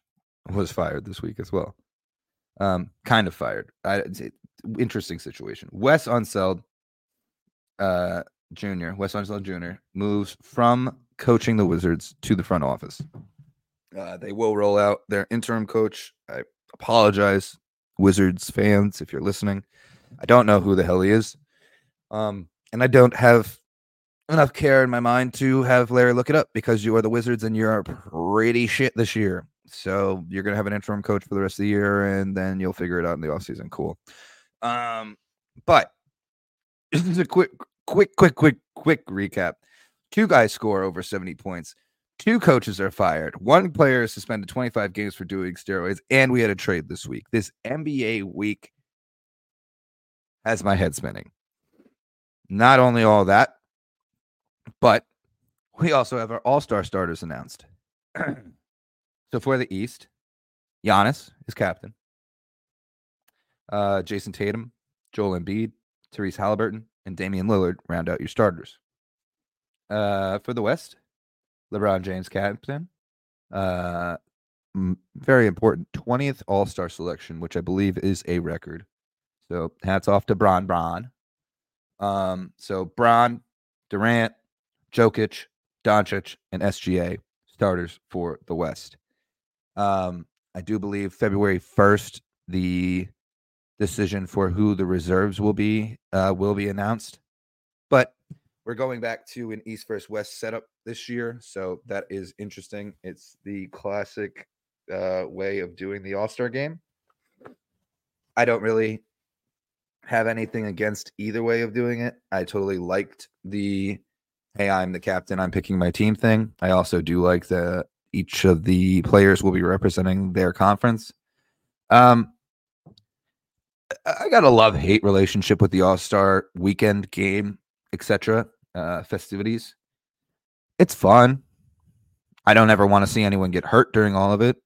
was fired this week as well. Um, kind of fired. I, interesting situation. Wes Unseld, uh, Jr. Wes Unseld Jr. moves from coaching the Wizards to the front office. Uh, they will roll out their interim coach. I apologize, Wizards fans, if you're listening. I don't know who the hell he is. Um, and I don't have enough care in my mind to have Larry look it up because you are the Wizards and you're pretty shit this year. So you're gonna have an interim coach for the rest of the year, and then you'll figure it out in the offseason. Cool. Um, but this is a quick, quick, quick, quick, quick recap. Two guys score over 70 points. Two coaches are fired. One player is suspended 25 games for doing steroids, and we had a trade this week. This NBA week has my head spinning. Not only all that, but we also have our all star starters announced. so for the East, Giannis is captain. Uh, Jayson Tatum, Joel Embiid, Tyrese Haliburton, and Damian Lillard round out your starters. Uh, for the West, LeBron James captain. Uh, very important 20th All Star selection, which I believe is a record. So hats off to Bron Bron. Um, so Bron, Durant, Jokic, Doncic, and SGA starters for the West. Um, I do believe February 1st, the decision for who the reserves will be uh, will be announced. But we're going back to an East versus West setup this year, so that is interesting. It's the classic uh, way of doing the All Star game. I don't really have anything against either way of doing it. I totally liked the hey, I'm the captain, I'm picking my team thing. I also do like the each of the players will be representing their conference. Um I got a love hate relationship with the All Star weekend game, etc. Uh, festivities. It's fun. I don't ever want to see anyone get hurt during all of it,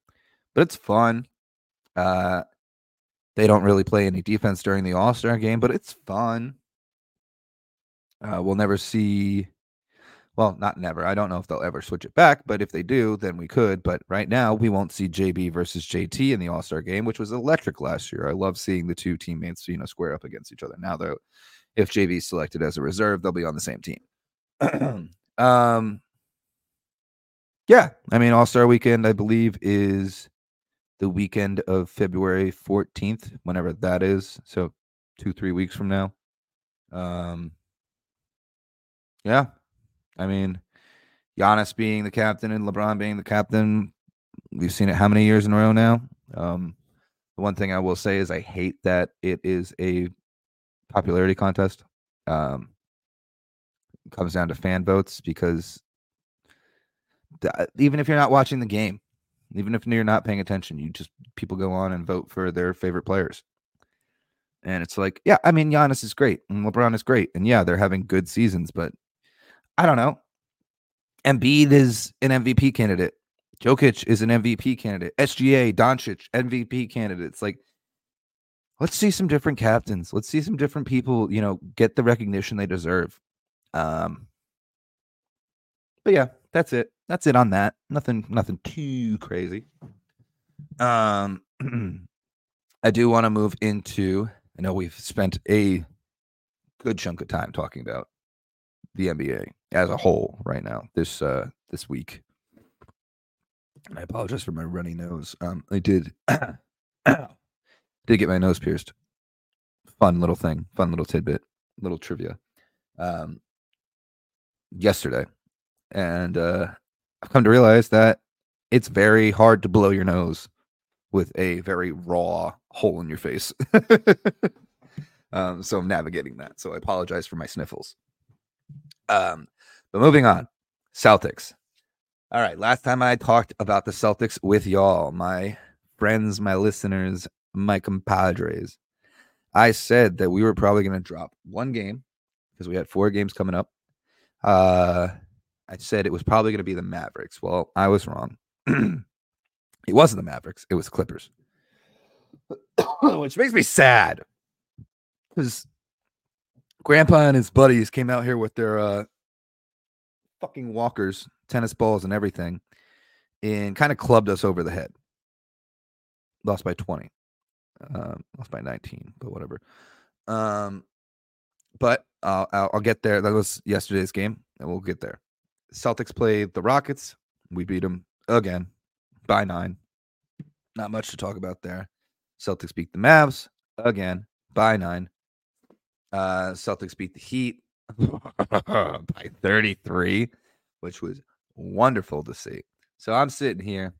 but it's fun. Uh, they don't really play any defense during the All Star game, but it's fun. Uh, we'll never see well, not never. I don't know if they'll ever switch it back, but if they do, then we could. But right now, we won't see JB versus JT in the All Star game, which was electric last year. I love seeing the two teammates, you know, square up against each other. Now, though, if JB is selected as a reserve, they'll be on the same team. um, yeah, I mean, All Star Weekend, I believe, is the weekend of February 14th, whenever that is. So, two, three weeks from now. Um, yeah, I mean, Giannis being the captain and LeBron being the captain, we've seen it how many years in a row now. Um, the one thing I will say is I hate that it is a popularity contest. Um, comes down to fan votes because th- even if you're not watching the game, even if you're not paying attention, you just people go on and vote for their favorite players. And it's like, yeah, I mean, Giannis is great and LeBron is great. And yeah, they're having good seasons, but I don't know. Embiid is an MVP candidate. Jokic is an MVP candidate. SGA, Doncic, MVP candidates. Like, let's see some different captains. Let's see some different people, you know, get the recognition they deserve. Um, but yeah, that's it. That's it on that. Nothing, nothing too crazy. Um, I do want to move into. I know we've spent a good chunk of time talking about the NBA as a whole right now this uh this week. I apologize for my runny nose. Um, I did did get my nose pierced. Fun little thing, fun little tidbit, little trivia. Um, yesterday, and uh, I've come to realize that it's very hard to blow your nose with a very raw hole in your face. um, so I'm navigating that. So I apologize for my sniffles. Um, but moving on, Celtics. All right, last time I talked about the Celtics with y'all, my friends, my listeners, my compadres, I said that we were probably going to drop one game because we had four games coming up. Uh, I said it was probably going to be the Mavericks. Well, I was wrong. it wasn't the Mavericks, it was Clippers, which makes me sad because Grandpa and his buddies came out here with their uh, fucking walkers, tennis balls, and everything, and kind of clubbed us over the head. Lost by 20. Um, lost by 19, but whatever. Um, but uh, I'll, I'll get there. That was yesterday's game, and we'll get there. Celtics played the Rockets. We beat them again by nine. Not much to talk about there. Celtics beat the Mavs again by nine. Uh, Celtics beat the Heat by 33, which was wonderful to see. So I'm sitting here,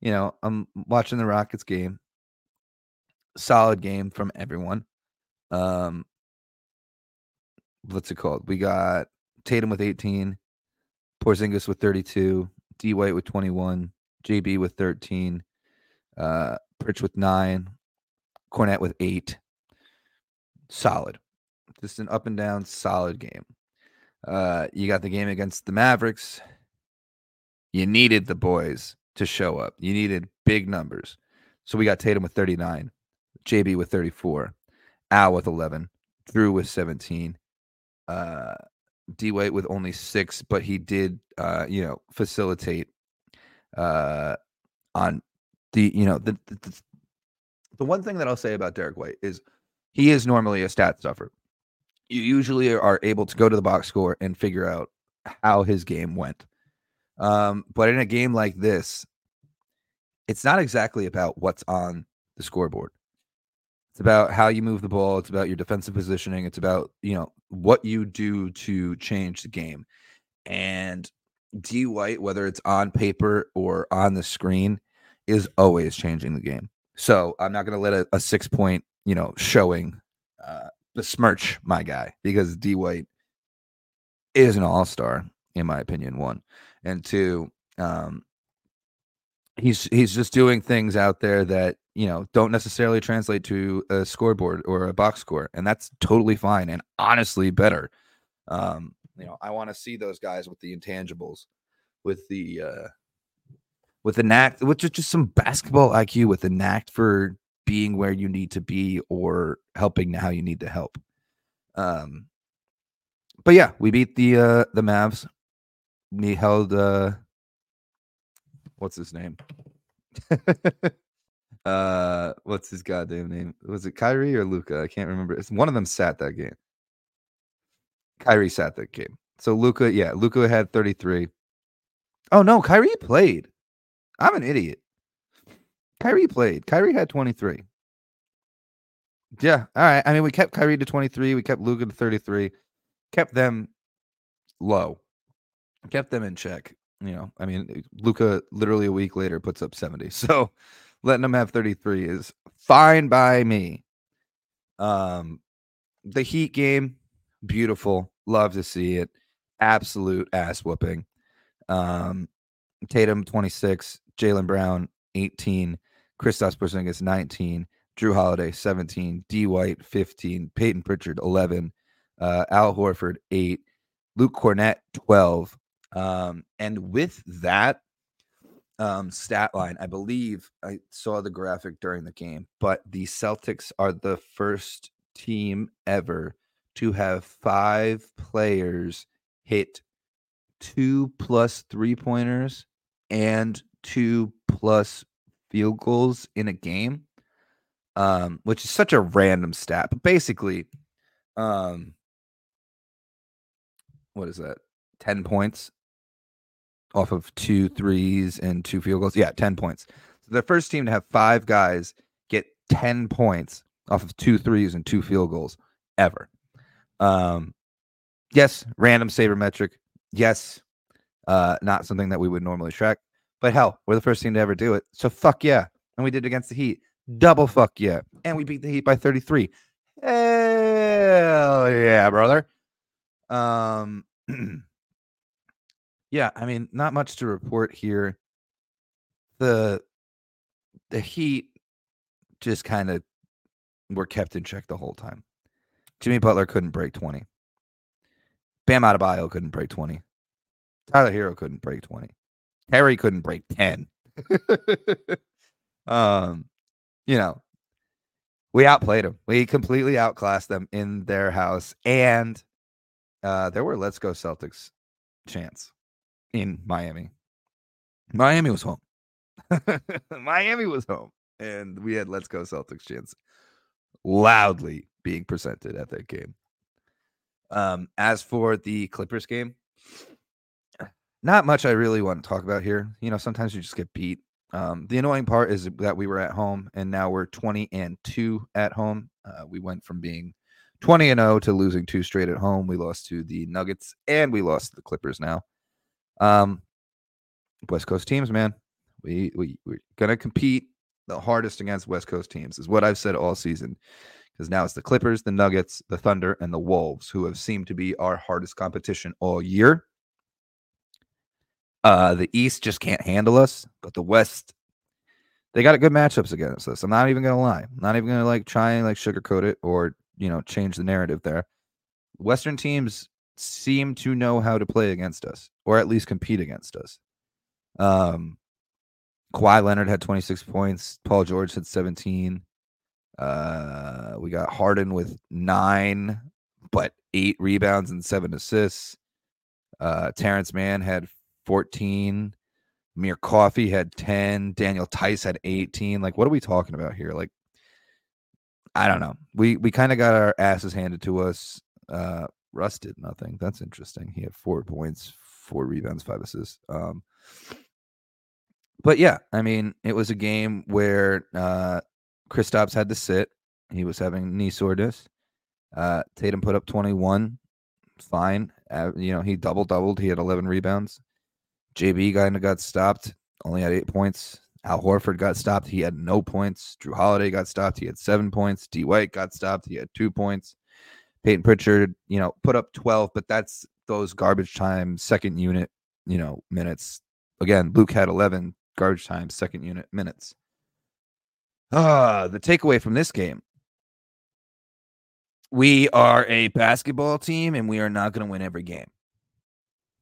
you know, I'm watching the Rockets game. Solid game from everyone. Um, what's it called? We got Tatum with 18, Porzingis with 32, D White with 21, JB with 13, uh, Pritch with nine, Kornet with eight. Solid. Just an up and down solid game. Uh, you got the game against the Mavericks. You needed the boys to show up. You needed big numbers. So we got Tatum with 39, JB with 34, Al with 11, Jrue with 17, uh, D White with only six, but he did, uh, you know, facilitate uh, on the, you know, the, the the one thing that I'll say about Derrick White is he is normally a stat stuffer. You usually are able to go to the box score and figure out how his game went. Um, but in a game like this, it's not exactly about what's on the scoreboard. It's about how you move the ball. It's about your defensive positioning. It's about, you know, what you do to change the game. And D White, whether it's on paper or on the screen, is always changing the game. So I'm not going to let a, a, six point, you know, showing uh, besmirch my guy because D White is an all star, in my opinion. One and two, um, he's he's just doing things out there that you know don't necessarily translate to a scoreboard or a box score, and that's totally fine and honestly better. Um, you know, I want to see those guys with the intangibles, with the uh, with the knack, with just, just some basketball IQ, with the knack for being where you need to be or helping how you need to help. Um, but yeah, we beat the uh the Mavs. We held uh what's his name? uh what's his goddamn name? Was it Kyrie or Luka? I can't remember. It's one of them sat that game. Kyrie sat that game. So Luka, yeah, Luka had 33. Oh no, Kyrie played. I'm an idiot. Kyrie played. Kyrie had 23. Yeah. All right. I mean, we kept Kyrie to 23. We kept Luka to 33. Kept them low. Kept them in check. You know, I mean, Luka literally a week later puts up 70. So letting them have 33 is fine by me. Um, the Heat game, beautiful. Love to see it. Absolute ass whooping. Um, Tatum 26, Jaylen Brown 18, Kristaps Porzingis 19, Jrue Holiday 17, D White 15, Peyton Pritchard 11, uh, Al Horford 8, Luke Kornet 12. Um, and with that um, stat line, I believe I saw the graphic during the game, but the Celtics are the first team ever to have five players hit two plus three pointers and two plus field goals in a game, um, which is such a random stat. But basically, um, what is that? 10 points off of two threes and two field goals. Yeah, 10 points. So the first team to have five guys get 10 points off of two threes and two field goals ever. Um, yes, random sabermetric. Yes, uh, not something that we would normally track. But hell, we're the first team to ever do it. So fuck yeah. And we did it against the Heat. Double fuck yeah. And we beat the Heat by 33. Hell yeah, brother. Um Yeah, I mean, not much to report here. The the Heat just kind of were kept in check the whole time. Jimmy Butler couldn't break 20. Bam Adebayo couldn't break 20. Tyler Herro couldn't break 20. Herro couldn't break 10. um, you know, We outplayed them. We completely outclassed them in their house, and uh, there were "Let's go Celtics" chants in Miami. Miami was home. Miami was home, and we had "Let's go Celtics" chants loudly being presented at that game. Um, as for the Clippers game, not much I really want to talk about here. You know, sometimes you just get beat. Um, the annoying part is that we were at home and now we're 20 and 2 at home. Uh, we went from being 20 and 0 to losing two straight at home. We lost to the Nuggets and we lost to the Clippers now. Um, West Coast teams, man. We we we're gonna compete the hardest against West Coast teams, is what I've said all season. Because now it's the Clippers, the Nuggets, the Thunder, and the Wolves who have seemed to be our hardest competition all year. Uh, the East just can't handle us, but the West, they got a good matchups against us. I'm not even gonna lie. I'm not even gonna like try and like sugarcoat it or you know change the narrative there. Western teams seem to know how to play against us, or at least compete against us. Um, Kawhi Leonard had 26 points. Paul George had 17. Uh, we got Harden with nine, but eight rebounds and seven assists. Uh, Terance Mann had 14. Amir Coffey had 10. Daniel Theis had 18. Like, what are we talking about here? Like, I don't know. We we kind of got our asses handed to us. Uh, Russ did nothing. That's interesting. He had four points, four rebounds, five assists. Um, but yeah, I mean, it was a game where uh, Kristaps had to sit. He was having knee soreness. Uh, Tatum put up 21. Fine. Uh, you know, he double doubled. He had 11 rebounds. JB kind of got stopped, only had eight points. Al Horford got stopped. He had no points. Jrue Holiday got stopped. He had seven points. D White got stopped. He had two points. Peyton Pritchard, you know, put up 12, but that's those garbage time second unit, you know, minutes. Again, Luke had 11 garbage time second unit minutes. Ah, the takeaway from this game. We are a basketball team and we are not going to win every game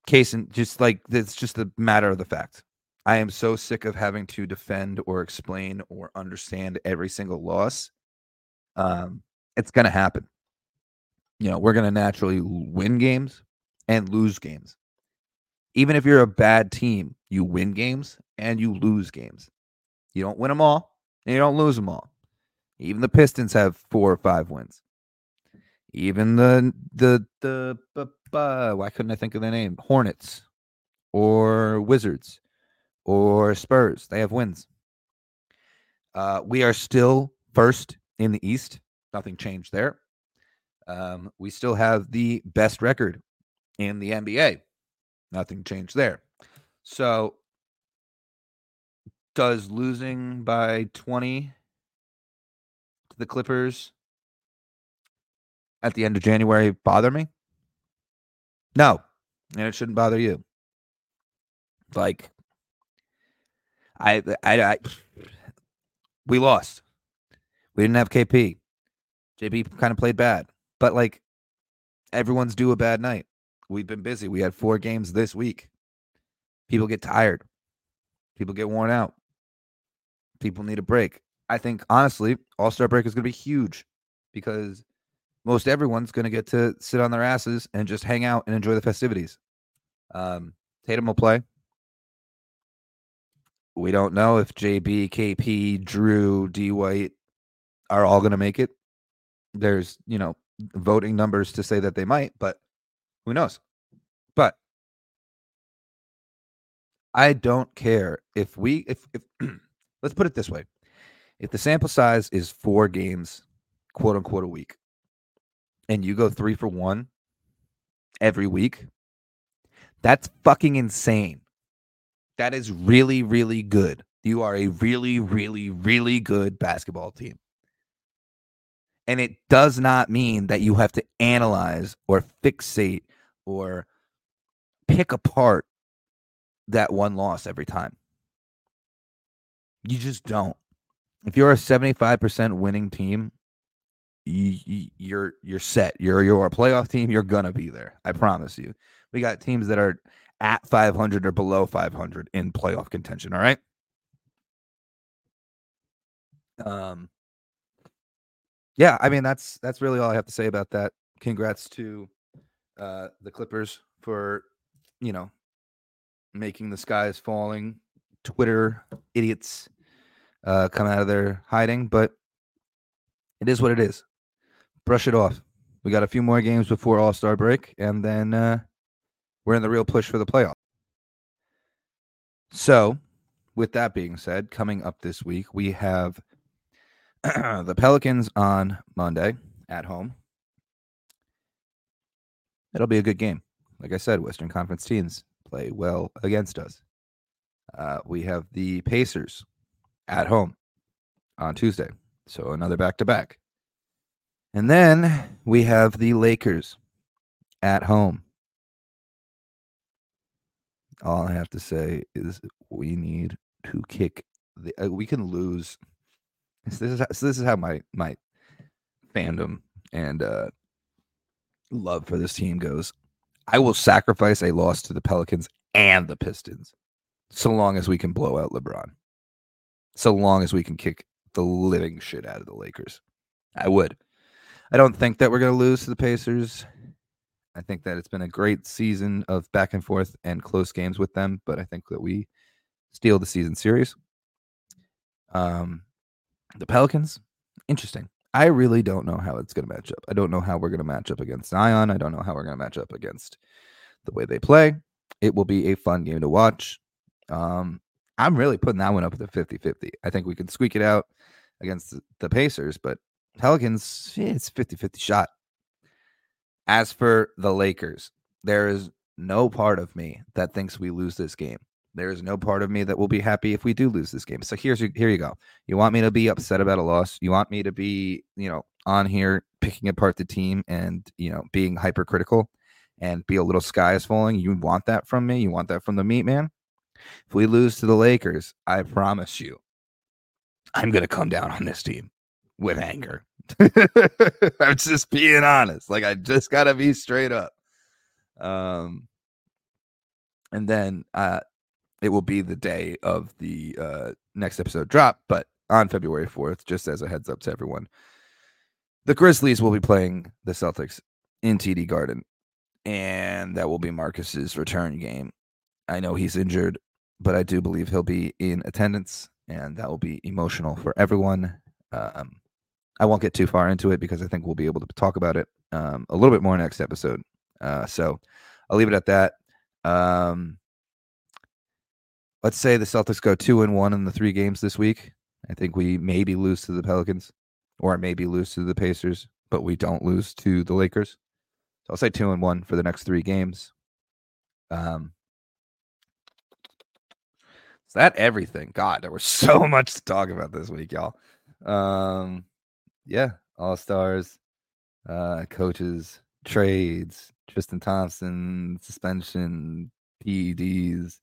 case and just like it's just a matter of the fact. I am so sick of having to defend or explain or understand every single loss. Um, it's gonna happen. You know, we're gonna naturally win games and lose games. Even if you're a bad team, you win games and you lose games. You don't win them all and you don't lose them all. Even the Pistons have four or five wins. Even the the the uh, why couldn't I think of the name? Hornets or Wizards or Spurs. They have wins. Uh, we are still first in the East. Nothing changed there. Um, we still have the best record in the NBA. Nothing changed there. So, does losing by 20 to the Clippers at the end of January bother me? No, and it shouldn't bother you. Like, I, I, I, we lost. We didn't have KP. JB kind of played bad, but like, everyone's due a bad night. We've been busy. We had four games this week. People get tired. People get worn out. People need a break. I think honestly, All Star break is going to be huge because most everyone's going to get to sit on their asses and just hang out and enjoy the festivities. Um, Tatum will play. We don't know if JB, KP, Jrue, D White are all going to make it. There's, you know, voting numbers to say that they might, but who knows? But I don't care if we if if let's put it this way. If the sample size is 4 games, quote unquote a week, and you go three for one every week, that's fucking insane. That is really, really good. You are a really, really, really good basketball team. And it does not mean that you have to analyze or fixate or pick apart that one loss every time. You just don't. If you're a 75% winning team, you, you're you're set. You're you're a playoff team. You're gonna be there. I promise you. We got teams that are at 500 or below 500 in playoff contention. All right. Um. yeah, I mean that's that's really all I have to say about that. Congrats to uh, the Clippers for you know making the skies falling. Twitter idiots uh, come out of their hiding, but it is what it is. Brush it off. We got a few more games before All Star break, and then uh, we're in the real push for the playoff. So, with that being said, coming up this week, we have the Pelicans on Monday at home. It'll be a good game. Like I said, Western Conference teams play well against us. Uh, we have the Pacers at home on Tuesday. So another back to back. And then we have the Lakers at home. All I have to say is we need to kick the. Uh, we can lose. This is how, so this is how my my fandom and uh, love for this team goes. I will sacrifice a loss to the Pelicans and the Pistons so long as we can blow out LeBron. So long as we can kick the living shit out of the Lakers. I would. I don't think that we're going to lose to the Pacers. I think that it's been a great season of back and forth and close games with them, but I think that we steal the season series. Um, the Pelicans, interesting. I really don't know how it's going to match up. I don't know how we're going to match up against Zion. I don't know how we're going to match up against the way they play. It will be a fun game to watch. Um, I'm really putting that one up at the 50 50. I think we can squeak it out against the Pacers, but Pelicans, yeah, it's 50 50 shot. As for the Lakers, there is no part of me that thinks we lose this game. There is no part of me that will be happy if we do lose this game. So here's here you go. You want me to be upset about a loss? You want me to be, you know, on here picking apart the team and, you know, being hypercritical and be a little sky is falling? You want that from me? You want that from the meat man? If we lose to the Lakers, I promise you, I'm going to come down on this team with anger. I'm just being honest. Like I just got to be straight up. Um and then uh it will be the day of the uh next episode drop, but on February 4th, just as a heads up to everyone. The Grizzlies will be playing the Celtics in TD Garden, and that will be Marcus's return game. I know he's injured but I do believe he'll be in attendance, and that will be emotional for everyone. Um, I won't get too far into it because I think we'll be able to talk about it um, a little bit more next episode. Uh, so I'll leave it at that. Um, let's say the Celtics go two and one in the three games this week. I think we maybe lose to the Pelicans, or maybe lose to the Pacers, but we don't lose to the Lakers. So I'll say two and one for the next three games. Um, is that everything? God, there was so much to talk about this week, y'all. Um, yeah, all stars, uh, coaches, trades, Tristan Thompson, suspension, PEDs,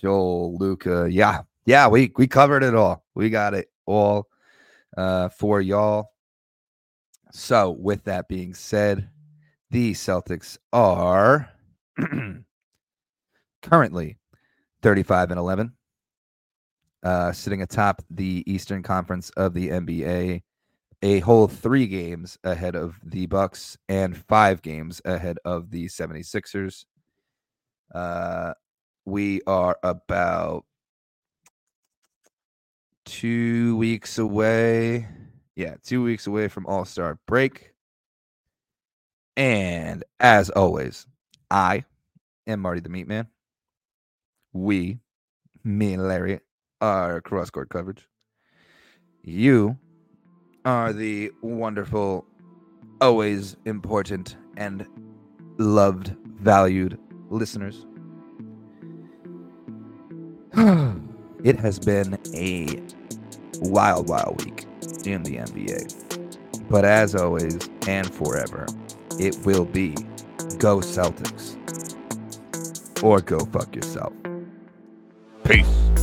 Joel, Luka. Yeah, yeah, we we covered it all. We got it all uh, for y'all. So, with that being said, the Celtics are currently 35 and 11, uh, sitting atop the Eastern Conference of the NBA, a whole three games ahead of the Bucks and five games ahead of the 76ers. Uh, we are about two weeks away. Yeah, two weeks away from All Star break. And as always, I am Marty the Meat Man we, me and Larry, are cross court coverage. You are the wonderful, always important, and loved, valued listeners. it has been a wild, wild week in the NBA. But as always and forever, it will be go Celtics or go fuck yourself. Peace.